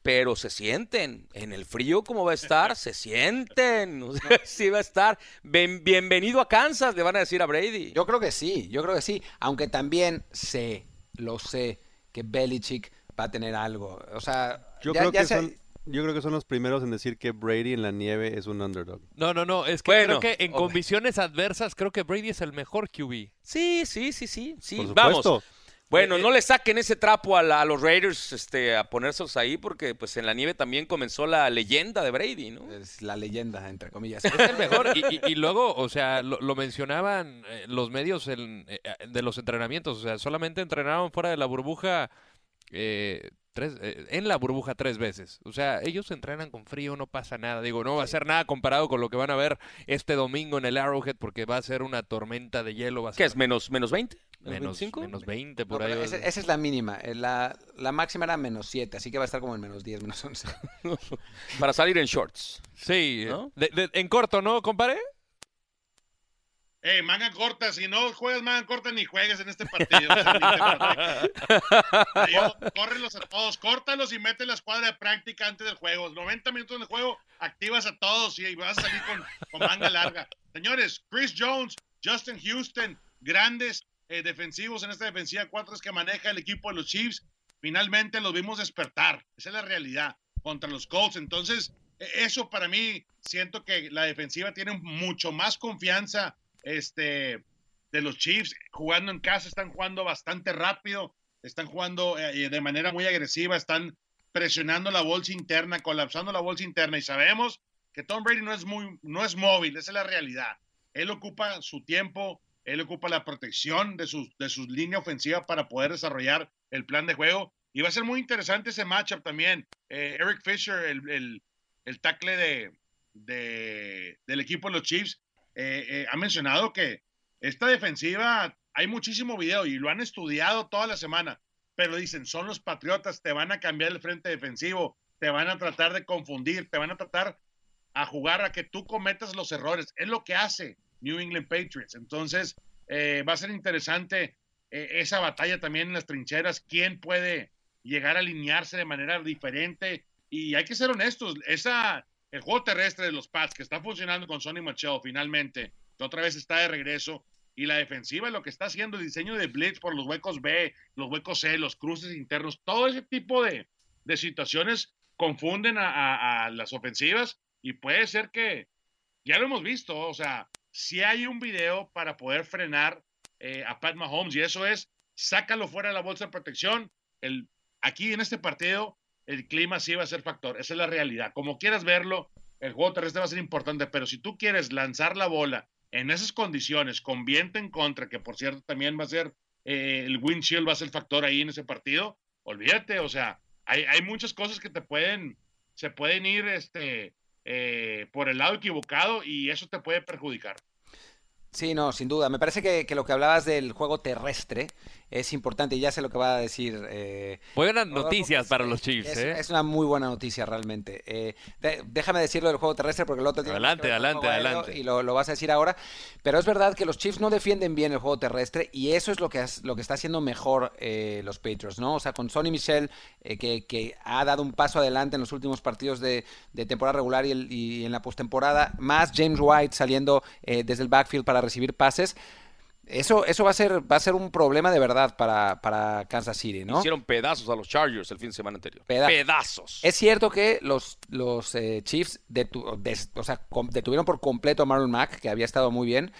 pero se sienten. En el frío, ¿cómo va a estar? Se sienten. sí va a estar. bienvenido a Kansas, le van a decir a Brady. Yo creo que sí, yo creo que sí. Aunque también sé, lo sé, que Belichick va a tener algo. O sea, yo creo que son... Yo creo que son los primeros en decir que Brady en la nieve es un underdog. No, no, no. Es que creo que en condiciones adversas, creo que Brady es el mejor QB. Sí, sí, sí, sí. sí. Vamos. Bueno, eh, no le saquen ese trapo a, los Raiders este, a ponérselos ahí porque pues en la nieve también comenzó la leyenda de Brady, ¿no? Es la leyenda, entre comillas. Es el mejor. y, luego, o sea, lo, mencionaban eh, los medios eh, de los entrenamientos. O sea, solamente entrenaron fuera de la burbuja eh, Tres, eh, en la burbuja tres veces. O sea, ellos entrenan con frío, no pasa nada. Digo, no va a ser nada comparado con lo que van a ver este domingo en el Arrowhead porque va a ser una tormenta de hielo. Va ¿Qué es? ¿Menos, menos 20? ¿Menos, 25? Menos 20 por ahí. Esa, es la mínima. Eh, la, la, máxima era menos 7, así que va a estar como en menos 10, menos 11. Para salir en shorts. Sí. en corto, ¿no, compadre? Manga corta, si no juegas manga corta ni juegues en este partido. córrelos a todos, córtalos y mete la escuadra de práctica antes del juego. 90 minutos el juego, activas a todos y vas a salir con, manga larga. Señores, Chris Jones, Justin Houston, grandes eh, defensivos en esta defensiva cuatro es que maneja el equipo de los Chiefs. Finalmente los vimos despertar. Esa es la realidad contra los Colts. Entonces, e, eso para mí, siento que la defensiva tiene mucho más confianza este, de los Chiefs. Jugando en casa, están jugando bastante rápido, están jugando eh, de manera muy agresiva, están presionando la bolsa interna, colapsando la bolsa interna. Y sabemos que Tom Brady no es, muy, no es móvil, esa es la realidad. Él ocupa su tiempo, él ocupa la protección de sus, de sus líneas ofensivas para poder desarrollar el plan de juego. Y va a ser muy interesante ese matchup también. Eh, Eric Fisher, el, el, el tackle de, de, del equipo de los Chiefs, eh, eh, ha mencionado que esta defensiva, hay muchísimo video y lo han estudiado toda la semana, pero dicen, son los Patriotas, te van a cambiar el frente defensivo, te van a tratar de confundir, te van a tratar a jugar a que tú cometas los errores. Es lo que hace New England Patriots. Entonces, eh, va a ser interesante esa batalla también en las trincheras, quién puede llegar a alinearse de manera diferente. Y hay que ser honestos, esa el juego terrestre de los Pats, que está funcionando con Sonny Michel finalmente, que otra vez está de regreso, y la defensiva, lo que está haciendo, el diseño de blitz por los huecos B, los huecos C, los cruces internos, todo ese tipo de, situaciones confunden a, las ofensivas y puede ser que, ya lo hemos visto, o sea, si hay un video para poder frenar eh, a Pat Mahomes y eso es, sácalo fuera de la bolsa de protección. El, aquí en este partido, el clima sí va a ser factor. Esa es la realidad. Como quieras verlo, el juego terrestre va a ser importante, pero si tú quieres lanzar la bola en esas condiciones, con viento en contra, que por cierto también va a ser eh, el windshield, va a ser factor ahí en ese partido, olvídate, o sea, hay, hay muchas cosas que te pueden, se pueden ir este, eh, por el lado equivocado y eso te puede perjudicar. Sí, no, sin duda. Me parece que, que, lo que hablabas del juego terrestre es importante y ya sé lo que va a decir. Eh, Buenas noticias para los Chiefs. Es, ¿eh? es, una muy buena noticia realmente. Eh, déjame decirlo del juego terrestre porque el otro tiene Adelante, adelante, adelante. Y lo, lo, vas a decir ahora. Pero es verdad que los Chiefs no defienden bien el juego terrestre y eso es lo que, lo que está haciendo mejor eh, los Patriots, ¿no? O sea, con Sonny Michel, eh, que, que, ha dado un paso adelante en los últimos partidos de, de temporada regular y, el, y, en la postemporada, más James White saliendo eh, desde el backfield para recibir pases. Eso, eso va a ser, va a ser un problema de verdad para, para Kansas City, ¿no? Hicieron pedazos a los Chargers el fin de semana anterior. pedazos. Es cierto que los, los eh, Chiefs o sea, detuvieron por completo a Marlon Mack, que había estado muy bien.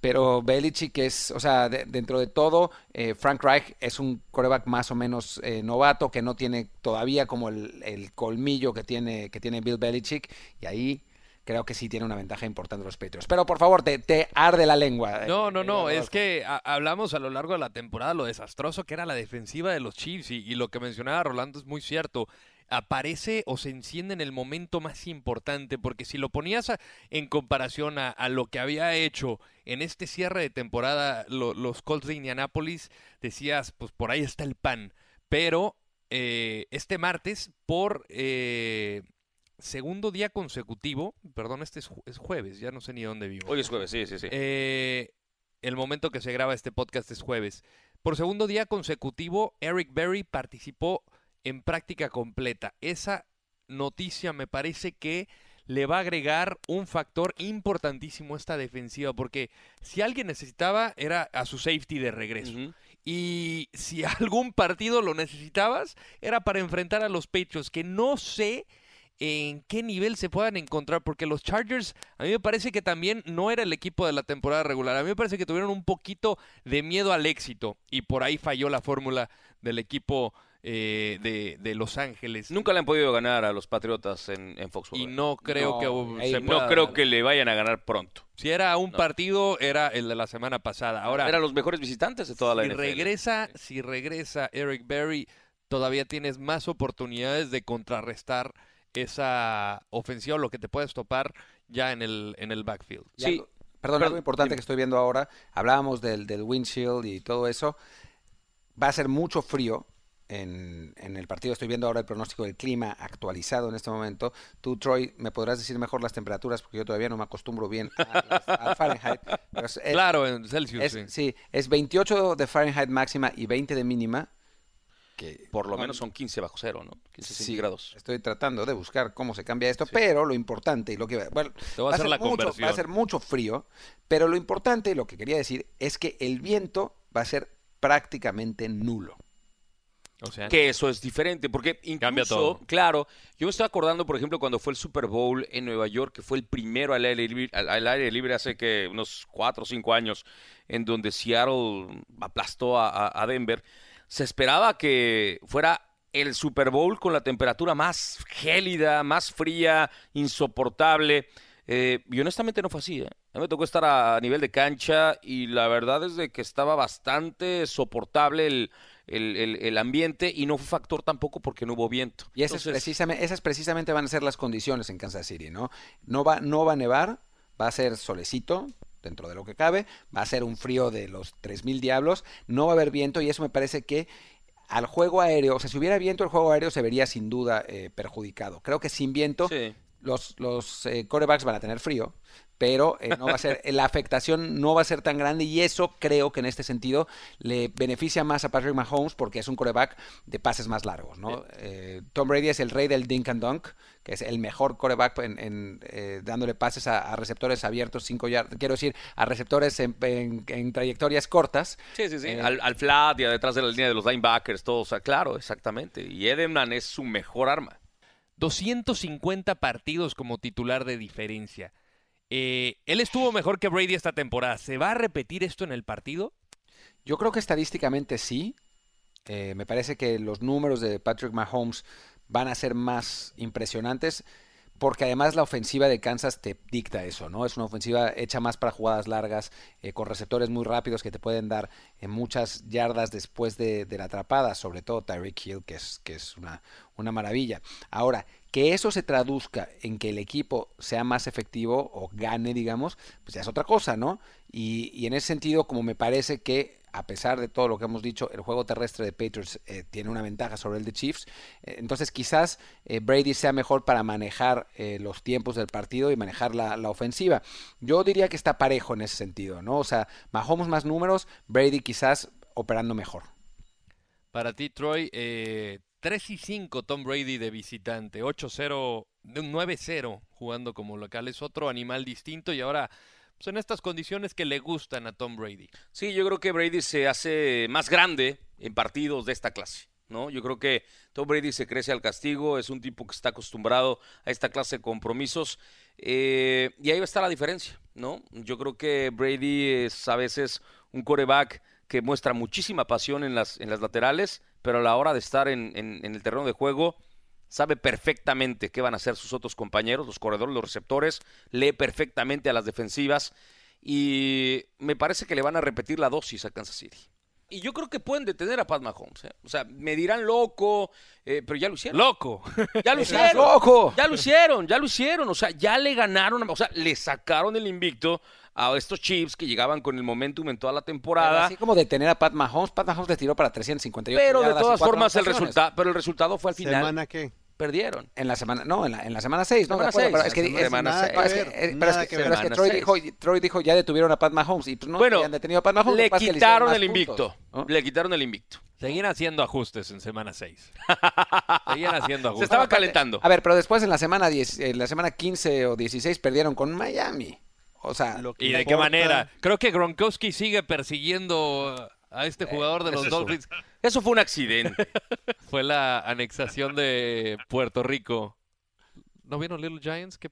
pero Belichick es, o sea, dentro de todo, eh, Frank Reich es un coreback más o menos eh, novato que no tiene todavía como el, el, colmillo que tiene, que tiene Bill Belichick y ahí creo que sí tiene una ventaja importante los Patriots. Pero por favor, te, te arde la lengua. Eh, no, no, no, es que hablamos a lo largo de la temporada lo desastroso que era la defensiva de los Chiefs y, y lo que mencionaba Rolando es muy cierto aparece o se enciende en el momento más importante, porque si lo ponías en comparación a, lo que había hecho en este cierre de temporada los Colts de Indianápolis, decías, pues por ahí está el pan. Pero eh, este martes, por eh, segundo día consecutivo, perdón, este es, jueves, ya no sé ni dónde vivo. Hoy es jueves, sí, sí, sí. Eh, el momento que se graba este podcast es jueves. Por segundo día consecutivo, Eric Berry participó en práctica completa. Esa noticia me parece que le va a agregar un factor importantísimo a esta defensiva, porque si alguien necesitaba era a su safety de regreso. Y si algún partido lo necesitabas, era para enfrentar a los Patriots, que no sé en qué nivel se puedan encontrar, porque los Chargers a mí me parece que también no era el equipo de la temporada regular, a mí me parece que tuvieron un poquito de miedo al éxito y por ahí falló la fórmula del equipo eh, de, Los Ángeles. Nunca le han podido ganar a los Patriotas en, en Foxborough. Y no creo que no creo que le vayan a ganar pronto. Si era un partido, era el de la semana pasada. Ahora eran los mejores visitantes de toda la si Regresa, si regresa Eric Berry, todavía tienes más oportunidades de contrarrestar esa ofensiva, lo que te puedes topar ya en el, en el backfield. Sí. Perdón, algo importante que estoy viendo ahora, hablábamos del, del windshield y todo eso, va a ser mucho frío en, el partido. Estoy viendo ahora el pronóstico del clima actualizado en este momento. Tú, Troy, me podrás decir mejor las temperaturas porque yo todavía no me acostumbro bien a, Fahrenheit. claro, en Celsius. sí. es 28 de Fahrenheit máxima y 20 de mínima. Que, Por lo menos son 15 bajo cero, ¿no? 15 grados. Estoy tratando de buscar cómo se cambia esto, pero lo importante y lo que bueno, va, a, ser mucho, va a ser mucho frío, pero lo importante y lo que quería decir es que el viento va a ser prácticamente nulo que eso es diferente, porque incluso, claro, yo me estoy acordando, por ejemplo, cuando fue el Super Bowl en Nueva York, que fue el primero al aire libre, al, aire libre hace que unos cuatro o cinco años, en donde Seattle aplastó a, Denver, se esperaba que fuera el Super Bowl con la temperatura más gélida, más fría, insoportable. Eh, y honestamente no fue así. ¿eh? A mí me tocó estar a nivel de cancha y la verdad es de que estaba bastante soportable el, el, ambiente y no fue factor tampoco porque no hubo viento. Y esas, precisamente, esas precisamente van a ser las condiciones en Kansas City, ¿no? No va, no va a nevar, va a ser solecito, dentro de lo que cabe, va a ser un frío de los 3.000 diablos, no va a haber viento y eso me parece que al juego aéreo, o sea, si hubiera viento, el juego aéreo se vería sin duda eh, perjudicado. Creo que sin viento los, los eh, corebacks van a tener frío, pero eh, no va a ser, la afectación no va a ser tan grande y eso creo que en este sentido le beneficia más a Patrick Mahomes porque es un coreback de pases más largos. ¿no? Eh, Tom Brady es el rey del dink and dunk, que es el mejor coreback en, eh, dándole pases a, receptores abiertos, cinco yardas, quiero decir, a receptores en, trayectorias cortas. Sí, sí, sí, al, al, flat y a detrás de la línea de los linebackers, todo, o sea, claro, exactamente. Y Edelman es su mejor arma. 250 partidos como titular de diferencia. Eh, él estuvo mejor que Brady esta temporada. ¿Se va a repetir esto en el partido? Yo creo que estadísticamente sí. Eh, me parece que los números de Patrick Mahomes van a ser más impresionantes porque además la ofensiva de Kansas te dicta eso, ¿no? Es una ofensiva hecha más para jugadas largas, eh, con receptores muy rápidos que te pueden dar muchas yardas después de, la atrapada, sobre todo Tyreek Hill, que es, una maravilla. Ahora, que eso se traduzca en que el equipo sea más efectivo o gane, digamos, pues ya es otra cosa, ¿no? Y, en ese sentido, como me parece que a pesar de todo lo que hemos dicho, el juego terrestre de Patriots eh, tiene una ventaja sobre el de Chiefs. Eh, entonces quizás eh, Brady sea mejor para manejar los tiempos del partido y manejar la, ofensiva. Yo diría que está parejo en ese sentido, ¿no? O sea, Mahomes más números, Brady quizás operando mejor. Para ti, Troy, 3 y 5 Tom Brady de visitante, 8-0, 9-0 jugando como local. Es otro animal distinto y ahora pues, en estas condiciones que le gustan a Tom Brady. Sí, yo creo que Brady se hace más grande en partidos de esta clase. ¿no? Yo creo que Tom Brady se crece al castigo, es un tipo que está acostumbrado a esta clase de compromisos eh, y ahí va a estar la diferencia. ¿no? Yo creo que Brady es a veces un coreback que muestra muchísima pasión en las, en las laterales, pero a la hora de estar en, el terreno de juego sabe perfectamente qué van a hacer sus otros compañeros, los corredores, los receptores, lee perfectamente a las defensivas y me parece que le van a repetir la dosis a Kansas City. Y yo creo que pueden detener a Pat Mahomes. ¿eh? O sea, me dirán loco, eh, pero ya lo hicieron. Loco. Ya lo hicieron. loco. Ya lo hicieron, ya lo hicieron. O sea, ya le ganaron, o sea, le sacaron el invicto a estos Chiefs que llegaban con el momentum en toda la temporada. así como detener a Pat Mahomes, Pat Mahomes le tiró para 358 Pero de todas formas el resultado, pero el resultado fue al final. ¿Semana qué? Perdieron. En la semana, no, en la, en la semana 6, ¿no? Semana seis, pero es que, semana es, seis. es, que, pero es que, pero es que Troy, dijo, Troy dijo ya detuvieron a Pat Mahomes y pues no bueno, han detenido a Pat Mahomes. Le quitaron el invicto. ¿no? Le quitaron el invicto. Seguían haciendo ajustes en semana 6. Seguían haciendo ajustes. Se estaba calentando. A ver, pero después en la semana 10, en la semana 15 o 16 perdieron con Miami. O sea, ¿y de qué manera? Creo que Gronkowski sigue persiguiendo a este eh, jugador de los Dolphins. Eso fue un accidente. fue la anexación de Puerto Rico. ¿No vieron Little Giants? ¿Qué,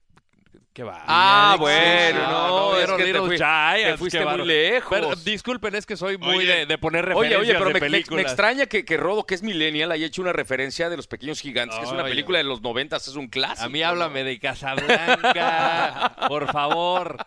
qué va? Ah, bueno, no, no, es que Little te Giants. Te fuiste muy lejos. disculpen, es que soy muy de, de, poner referencias oye, oye, pero de me, películas. Me, extraña que, que, Rodo, que es millennial, haya hecho una referencia de Los Pequeños Gigantes, que es una película de los noventas, es un clásico. A mí háblame de Casablanca, por favor.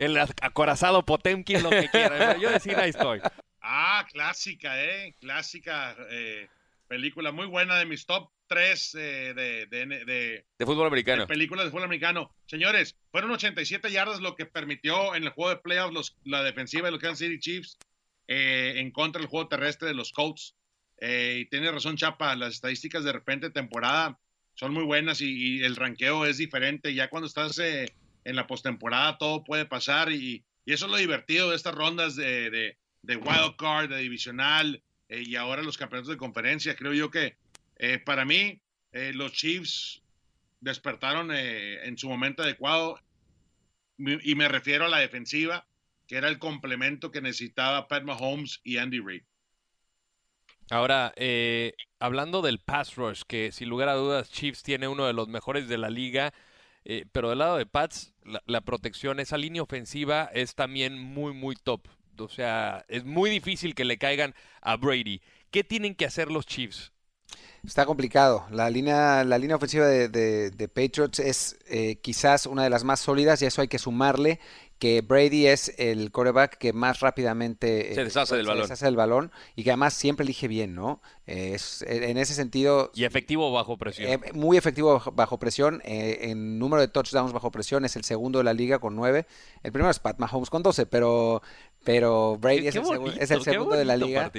El acorazado Potemkin, lo que quiera. Yo decir, ahí estoy. Ah, clásica, ¿eh? Clásica eh, película muy buena de mis top tres eh, de, de, de, fútbol americano. De películas de fútbol americano. Señores, fueron 87 yardas lo que permitió en el juego de playoffs los, la defensiva de los Kansas City Chiefs eh, en contra del juego terrestre de los Colts. y tiene razón Chapa, las estadísticas de repente temporada son muy buenas y, y el ranqueo es diferente. Ya cuando estás en la postemporada todo puede pasar y, y, eso es lo divertido de estas rondas de de wild card, de divisional eh, y ahora los campeonatos de conferencia. Creo yo que eh, para mí eh, los Chiefs despertaron en su momento adecuado y me refiero a la defensiva, que era el complemento que necesitaba Pat Mahomes y Andy Reid. Ahora, hablando del pass rush, que sin lugar a dudas Chiefs tiene uno de los mejores de la liga, pero del lado de Pats, la, protección, esa línea ofensiva es también muy, muy top. O sea, es muy difícil que le caigan a Brady. ¿Qué tienen que hacer los Chiefs? Está complicado. La línea, la línea ofensiva de, Patriots es eh, quizás una de las más sólidas y eso hay que sumarle que Brady es el coreback que más rápidamente se eh, deshace del balón. del balón y que además siempre elige bien, ¿no? es, en ese sentido... Y efectivo bajo presión. Eh, muy efectivo bajo presión. en número de touchdowns bajo presión es el segundo de la liga con nueve. El primero es Pat Mahomes con 12, pero, pero Brady es, el segundo de la liga.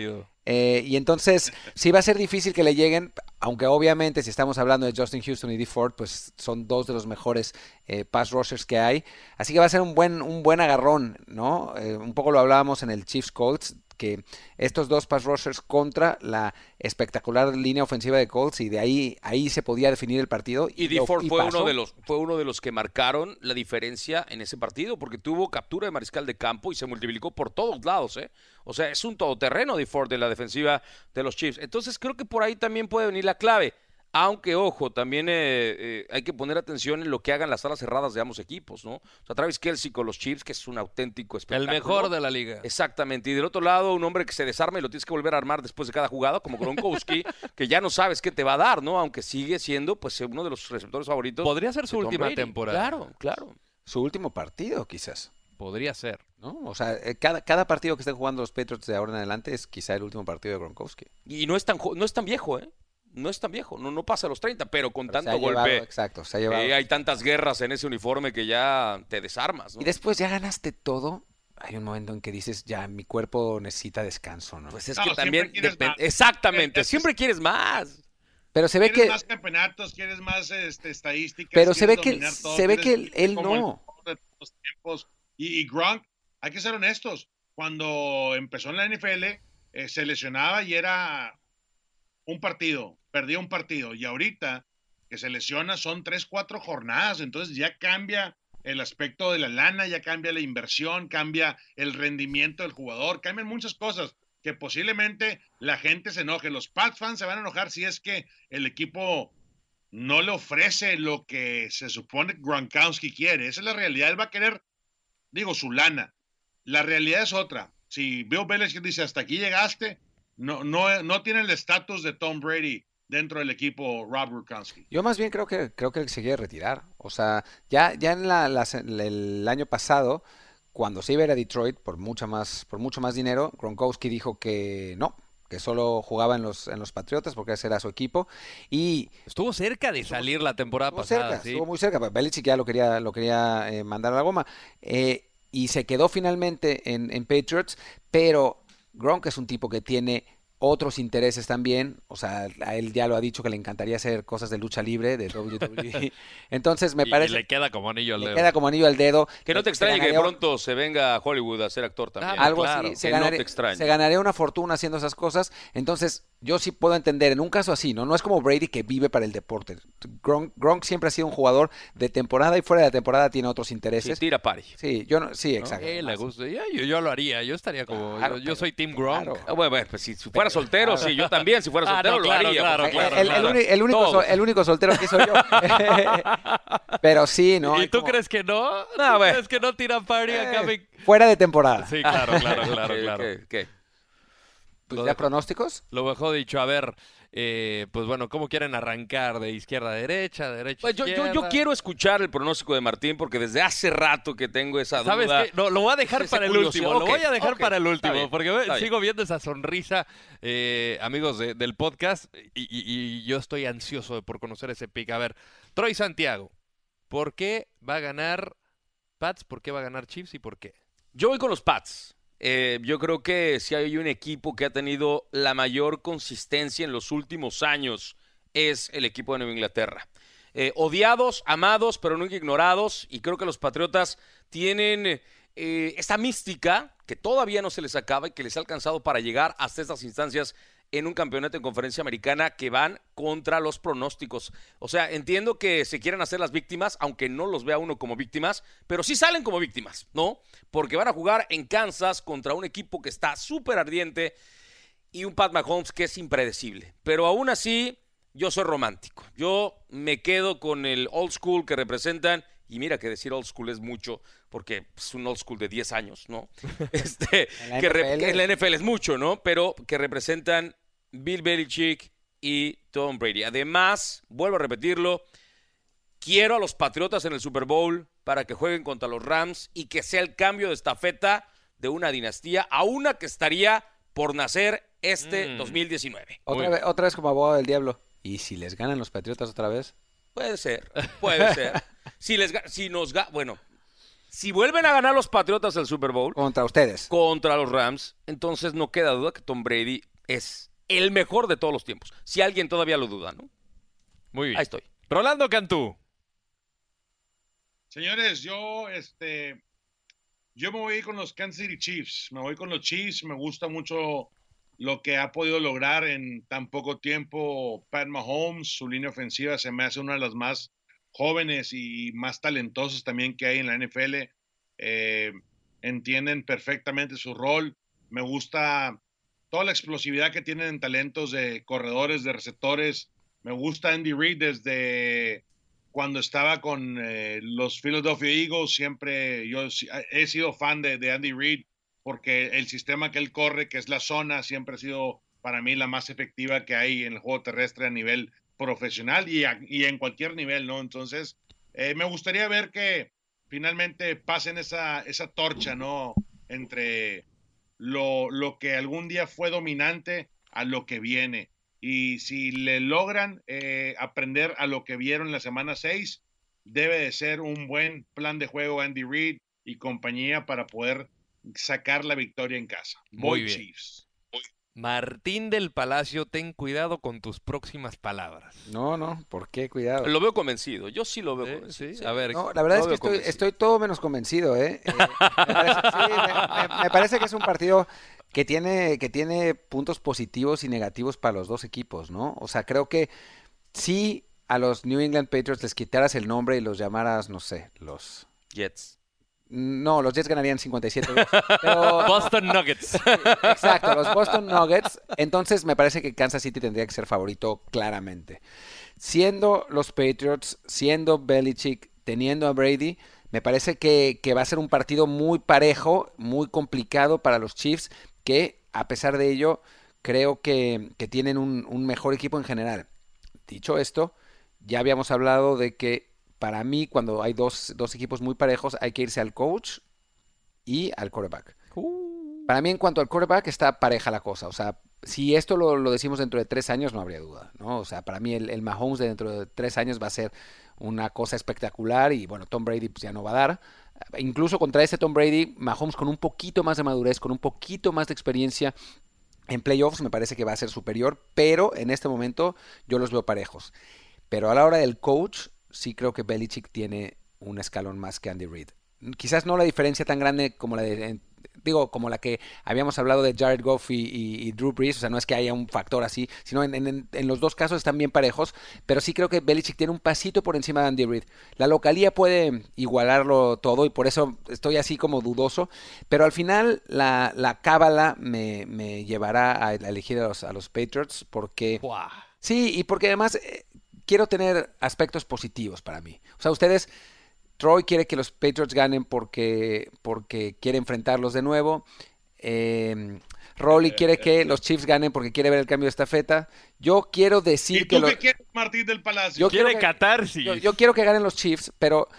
Eh, y entonces, sí va a ser difícil que le lleguen, aunque obviamente si estamos hablando de Justin Houston y D. Ford, pues son dos de los mejores eh, pass rushers que hay. Así que va a ser un buen, un buen agarrón, ¿no? Eh, un poco lo hablábamos en el Chiefs Colts que estos dos pass rushers contra la espectacular línea ofensiva de Colts y de ahí ahí se podía definir el partido y, y fue uno de los fue uno de los que marcaron la diferencia en ese partido porque tuvo captura de mariscal de campo y se multiplicó por todos lados, ¿eh? O sea, es un todoterreno de Ford de la defensiva de los Chiefs. Entonces creo que por ahí también puede venir la clave. Aunque, ojo, también eh, eh, hay que poner atención en lo que hagan las salas cerradas de ambos equipos, ¿no? O sea, Travis Kelsey con los Chiefs, que es un auténtico espectáculo. El mejor de la liga. Exactamente. Y del otro lado, un hombre que se desarma y lo tienes que volver a armar después de cada jugada, como Gronkowski, que ya no sabes qué te va a dar, ¿no? Aunque sigue siendo, pues, uno de los receptores favoritos. Podría ser su última temporada. Claro, claro. Su último partido, quizás. Podría ser. ¿no? O sea, eh, cada, cada partido que estén jugando los Patriots de ahora en adelante es quizá el último partido de Gronkowski. Y no es tan, no es tan viejo, ¿eh? No es tan viejo, no, no pasa a los 30, pero con tanto golpe. exacto, se ha llevado. Eh, hay tantas guerras en ese uniforme que ya te desarmas. Y después ya ganaste todo. Hay un momento en que dices, ya, mi cuerpo necesita descanso, ¿no? Pues es que también Exactamente, siempre quieres más. Pero se ve quieres que. más campeonatos, quieres más este, estadísticas. Pero se ve que, se ve que él, no. Y, y, Gronk, hay que ser honestos, cuando empezó en la NFL, eh, se lesionaba y era un partido, perdió un partido y ahorita que se lesiona son tres, cuatro jornadas, entonces ya cambia el aspecto de la lana, ya cambia la inversión, cambia el rendimiento del jugador, cambian muchas cosas que posiblemente la gente se enoje. Los Pats fans se van a enojar si es que el equipo no le ofrece lo que se supone Gronkowski quiere. Esa es la realidad. Él va a querer digo, su lana. La realidad es otra. Si Bill Belichick dice hasta aquí llegaste, no, no, no tiene el estatus de Tom Brady dentro del equipo Rob Gronkowski. Yo más bien creo que creo que se quiere retirar. O sea, ya, ya en la, el año pasado, cuando se iba a ir a Detroit por mucho más, por mucho más dinero, Gronkowski dijo que no, que solo jugaba en los, en los Patriotas porque ese era su equipo. Y estuvo cerca de salir la temporada pasada. Estuvo muy cerca, Belichick ya lo quería, lo quería eh, mandar a la goma. Eh, y se quedó finalmente en, en Patriots, pero Gronk es un tipo que tiene otros intereses también. O sea, a él ya lo ha dicho que le encantaría hacer cosas de lucha libre, de WWE. Entonces me parece. Y le queda como anillo al dedo. Le queda como anillo al dedo. Que no te extrañe que pronto se venga a Hollywood a ser actor también. algo así. Se ganaría, se ganaría una fortuna haciendo esas cosas. Entonces, yo sí puedo entender, en un caso así, ¿no? No es como Brady que vive para el deporte. Gronk, siempre ha sido un jugador de temporada y fuera de la temporada tiene otros intereses. Sí, tira pari. Sí, yo no, sí, exacto. le gusta. Yo, lo haría, yo estaría como, yo, soy Team Gronk. Ah, bueno, pues si fuera soltero, sí, yo también, si fuera ah, soltero lo haría. Claro, claro, el, único, el, único, soltero que soy yo. Pero sí, ¿no? ¿Y tú crees que no? no ¿Crees que no tiran party acá? Eh, fuera de temporada. Sí, claro, claro, claro, claro. ¿Qué? Pues ¿Ya pronósticos? Lo mejor dicho, a ver, eh, pues bueno, ¿cómo quieren arrancar? ¿De izquierda a derecha, de derecha a pues yo, yo, quiero escuchar el pronóstico de Martín porque desde hace rato que tengo esa duda. ¿Sabes qué? No, lo voy a dejar para el último, lo voy a dejar para el último, porque sigo viendo esa sonrisa, eh, amigos del podcast, y, yo estoy ansioso por conocer ese pick. A ver, Troy Santiago, ¿por qué va a ganar Pats? ¿Por qué va a ganar Chiefs y por qué? Yo voy con los Pats. Eh, yo creo que si hay un equipo que ha tenido la mayor consistencia en los últimos años es el equipo de Nueva Inglaterra. Eh, odiados, amados, pero nunca ignorados. Y creo que los Patriotas tienen eh, esta mística que todavía no se les acaba y que les ha alcanzado para llegar hasta estas instancias en un campeonato en conferencia americana que van contra los pronósticos. O sea, entiendo que se quieran hacer las víctimas, aunque no los vea uno como víctimas, pero sí salen como víctimas, ¿no? Porque van a jugar en Kansas contra un equipo que está súper ardiente y un Pat Mahomes que es impredecible. Pero aún así, yo soy romántico. Yo me quedo con el old school que representan. Y mira que decir old school es mucho, porque es un old school de 10 años, ¿no? Este, que, que en la NFL es mucho, ¿no? Pero que representan Bill Belichick y Tom Brady. Además, vuelvo a repetirlo, quiero a los Patriotas en el Super Bowl para que jueguen contra los Rams y que sea el cambio de estafeta de una dinastía a una que estaría por nacer este 2019. Mm. Otra vez, otra vez como abogado del diablo. ¿Y si les ganan los Patriotas otra vez? Puede ser, puede ser. Si, les, si nos bueno, si vuelven a ganar los Patriotas el Super Bowl. Contra ustedes. Contra los Rams, entonces no queda duda que Tom Brady es el mejor de todos los tiempos. Si alguien todavía lo duda, ¿no? Muy bien. Ahí estoy. Rolando Cantú. Señores, yo este yo me voy con los Kansas City Chiefs. Me voy con los Chiefs. Me gusta mucho lo que ha podido lograr en tan poco tiempo Pat Mahomes. Su línea ofensiva se me hace una de las más jóvenes y más talentosas también que hay en la NFL. Eh, entienden perfectamente su rol. Me gusta toda la explosividad que tienen en talentos de corredores, de receptores. Me gusta Andy Reid desde cuando estaba con eh, los Philadelphia Eagles. Siempre yo he sido fan de, Andy Reid porque el sistema que él corre, que es la zona, siempre ha sido para mí la más efectiva que hay en el juego terrestre a nivel profesional y, y en cualquier nivel, ¿no? Entonces, eh, me gustaría ver que finalmente pasen esa, esa torcha, ¿no? Entre lo, lo que algún día fue dominante a lo que viene. Y si le logran eh, aprender a lo que vieron la semana 6, debe de ser un buen plan de juego Andy Reid y compañía para poder sacar la victoria en casa. Muy Chiefs. Martín del Palacio, ten cuidado con tus próximas palabras. No, no, ¿por qué cuidado? Lo veo convencido, yo sí lo veo convencido. A ver, no, la verdad es que estoy, todo menos convencido, ¿eh? eh me, parece, que es un partido que tiene, que tiene puntos positivos y negativos para los dos equipos, ¿no? O sea, creo que si a los New England Patriots les quitaras el nombre y los llamaras, no sé, los Jets. No, los Jets ganarían 57 Boston Nuggets. Exacto, los Boston Nuggets. Entonces me parece que Kansas City tendría que ser favorito claramente. Siendo los Patriots, siendo Belichick, teniendo a Brady, Me parece que, va a ser un partido muy parejo, muy complicado para los Chiefs, que a pesar de ello, creo que, tienen un, un mejor equipo en general. Dicho esto, ya habíamos hablado de que para mí, cuando hay dos, dos equipos muy parejos, hay que irse al coach y al quarterback. Uh. Para mí, en cuanto al quarterback, está pareja la cosa. O sea, si esto lo, decimos dentro de tres años, no habría duda, ¿no? O sea, para mí el, el, Mahomes de dentro de tres años va a ser una cosa espectacular y bueno, Tom Brady pues, ya no va a dar. Incluso contra ese Tom Brady, Mahomes con un poquito más de madurez, con un poquito más de experiencia en playoffs, me parece que va a ser superior, pero en este momento yo los veo parejos. Pero a la hora del coach, sí creo que Belichick tiene un escalón más que Andy Reid. Quizás no la diferencia tan grande como la de digo, como la que habíamos hablado de Jared Goff y, Drew Brees, o sea, no es que haya un factor así, sino en, los dos casos están bien parejos, pero sí creo que Belichick tiene un pasito por encima de Andy Reid. La localía puede igualarlo todo y por eso estoy así como dudoso, pero al final la, la cábala me, llevará a elegir a los, a los Patriots porque... Sí, y porque además eh, quiero tener aspectos positivos para mí. O sea, ustedes Troy quiere que los Patriots ganen porque, porque quiere enfrentarlos de nuevo. Eh, Rolly eh, quiere que eh, los Chiefs ganen porque quiere ver el cambio de estafeta. Yo quiero decir ¿Y tú que. qué quieres, Martín del Palacio? Yo quiere catarsis. yo, quiero que ganen los Chiefs, pero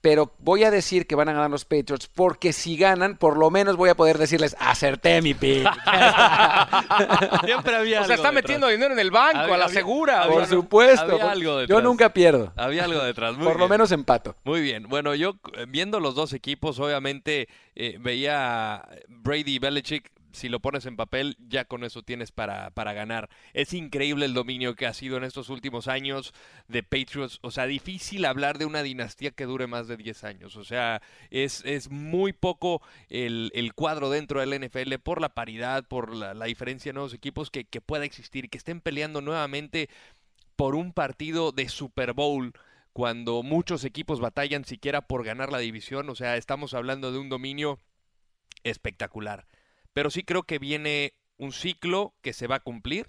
pero voy a decir que van a ganar los Patriots porque si ganan, por lo menos voy a poder decirles, acerté mi pick. Siempre había O sea, está metiendo dinero en el banco, a la segura. Por supuesto. Yo nunca pierdo. Había algo detrás. por lo menos empato. Muy bien. Bueno, yo eh, viendo los dos equipos, obviamente eh, veía Brady y Belichick si lo pones en papel, ya con eso tienes para, para ganar. Es increíble el dominio que ha sido en estos últimos años de Patriots. O sea, difícil hablar de una dinastía que dure más de 10 años. O sea, es, es muy poco el, cuadro dentro del NFL por la paridad, por la, diferencia de nuevos equipos que, que pueda existir, que estén peleando nuevamente por un partido de Super Bowl cuando muchos equipos batallan siquiera por ganar la división. O sea, estamos hablando de un dominio espectacular pero sí creo que viene un ciclo que se va a cumplir,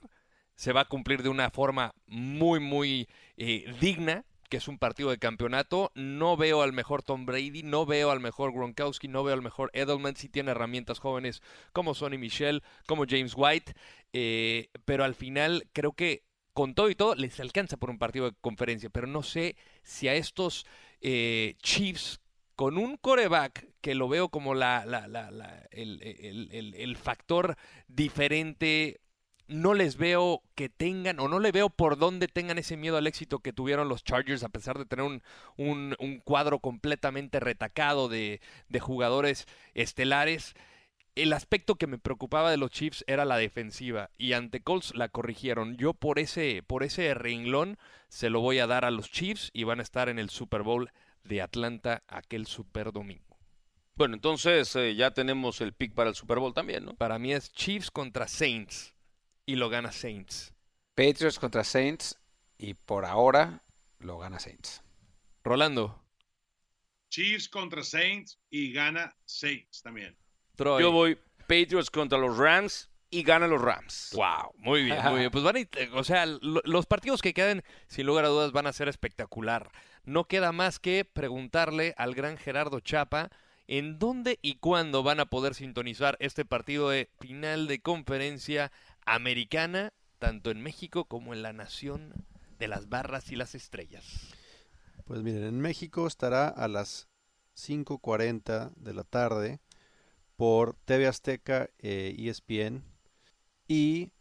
se va a cumplir de una forma muy, muy eh, digna, que es un partido de campeonato. No veo al mejor Tom Brady, no veo al mejor Gronkowski, no veo al mejor Edelman, si tiene herramientas jóvenes como Sonny Michel, como James White, eh, pero al final creo que con todo y todo les alcanza por un partido de conferencia, pero no sé si a estos eh, Chiefs con un coreback que lo veo como la, el, factor diferente, no les veo que tengan, o no le veo por dónde tengan ese miedo al éxito que tuvieron los Chargers, a pesar de tener un, un, cuadro completamente retacado de, de jugadores estelares. El aspecto que me preocupaba de los Chiefs era la defensiva y ante Colts la corrigieron. Yo por ese, por ese renglón se lo voy a dar a los Chiefs y van a estar en el Super Bowl de Atlanta aquel Super Domingo. Bueno, entonces eh, ya tenemos el pick para el Super Bowl también, ¿no? Para mí es Chiefs contra Saints y lo gana Saints. Patriots contra Saints y por ahora lo gana Saints. Rolando. Chiefs contra Saints y gana Saints también. Yo voy Patriots contra los Rams y gana los Rams. Wow, muy bien, muy bien. Pues van a, o sea, los partidos que queden, sin lugar a dudas, van a ser espectacular no queda más que preguntarle al gran Gerardo Chapa en dónde y cuándo van a poder sintonizar este partido de final de conferencia americana, tanto en México como en la nación de las barras y las estrellas. Pues miren, en México estará a las 5.40 de la tarde por TV Azteca e ESPN y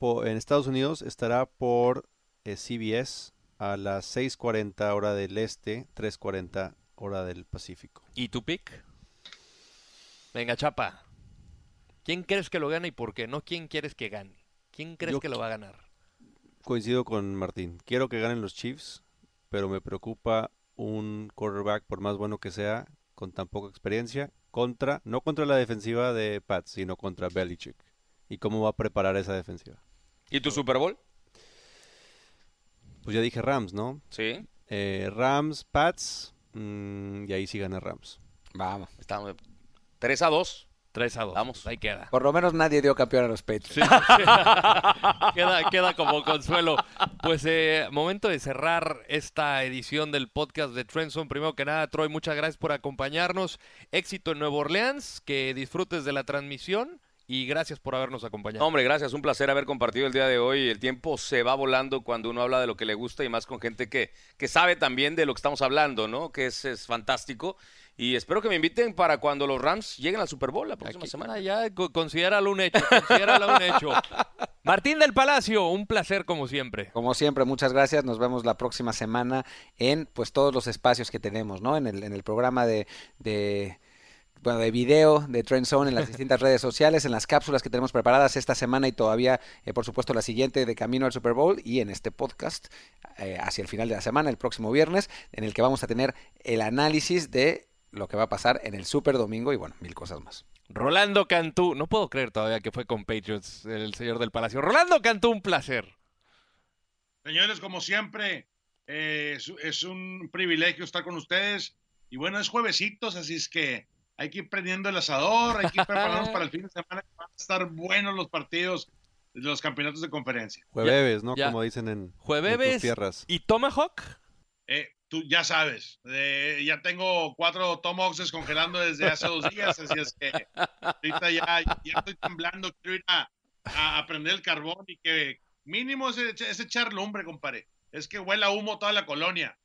en Estados Unidos estará por eh, CBS a las 6.40 hora del este, 3.40 hora del Pacífico. ¿Y tu pick? Venga, Chapa. ¿Quién crees que lo gane y por qué? No quién quieres que gane. ¿Quién crees que lo va a ganar? Coincido con Martín. Quiero que ganen los Chiefs, pero me preocupa un quarterback, por más bueno que sea, con tan poca experiencia, contra, no contra la defensiva de Pats, sino contra Belichick. ¿Y cómo va a preparar esa defensiva? ¿Y tu Super Bowl? Pues ya dije Rams, ¿no? Sí. Eh, Rams, Pats, mm, y ahí sí gana Rams. Vamos. Estamos 3 a 2. 3 a 2. Vamos. Ahí queda. Por lo menos nadie dio campeón a los Patriots. queda, queda como consuelo. Pues eh, momento de cerrar esta edición del podcast de Trendson. Primero que nada, Troy, muchas gracias por acompañarnos. Éxito en Nueva Orleans, que disfrutes de la transmisión y gracias por habernos acompañado. Hombre, gracias, un placer haber compartido el día de hoy. El tiempo se va volando cuando uno habla de lo que le gusta y más con gente que, que sabe también de lo que estamos hablando, ¿no? Que es, es fantástico. Y espero que me inviten para cuando los Rams lleguen al Super Bowl la próxima semana. Ya, considéralo un hecho, considéralo un hecho. Martín del Palacio, un placer como siempre. Como siempre, muchas gracias. Nos vemos la próxima semana en pues todos los espacios que tenemos, ¿no? En el, en el programa de, de bueno, de video de Trend Zone en las distintas redes sociales, en las cápsulas que tenemos preparadas esta semana y todavía, eh, por supuesto, la siguiente de camino al Super Bowl y en este podcast eh, hacia el final de la semana, el próximo viernes, en el que vamos a tener el análisis de lo que va a pasar en el Super Domingo y bueno, mil cosas más. Rolando Cantú, no puedo creer todavía que fue con Patriots el señor del Palacio. Rolando Cantú, un placer. Señores, como siempre, eh, es, un privilegio estar con ustedes. Y bueno, es juevesitos, así es que hay que ir prendiendo el asador, hay que ir prepararnos para el fin de semana, que van a estar buenos los partidos de los campeonatos de conferencia. Jueves, ¿no? Como dicen en, Jueves tierras. ¿Y Tomahawk? Eh, tú ya sabes, ya tengo cuatro tomahawks congelando desde hace dos días, así es que ahorita ya, estoy temblando, quiero ir a, a, prender el carbón y que mínimo es, es echar lumbre, compadre. Es que huela humo toda la colonia.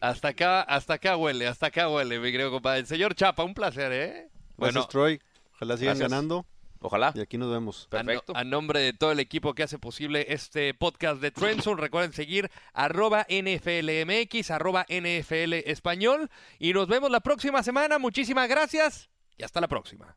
Hasta acá, hasta acá huele, hasta acá huele, mi querido compadre. El señor Chapa, un placer, ¿eh? Bueno, Troy. Ojalá sigan ganando. Ojalá. Y aquí nos vemos. Perfecto. A, nombre de todo el equipo que hace posible este podcast de Trendzone, recuerden seguir arroba NFLMX, arroba NFL Español. Y nos vemos la próxima semana. Muchísimas gracias y hasta la próxima.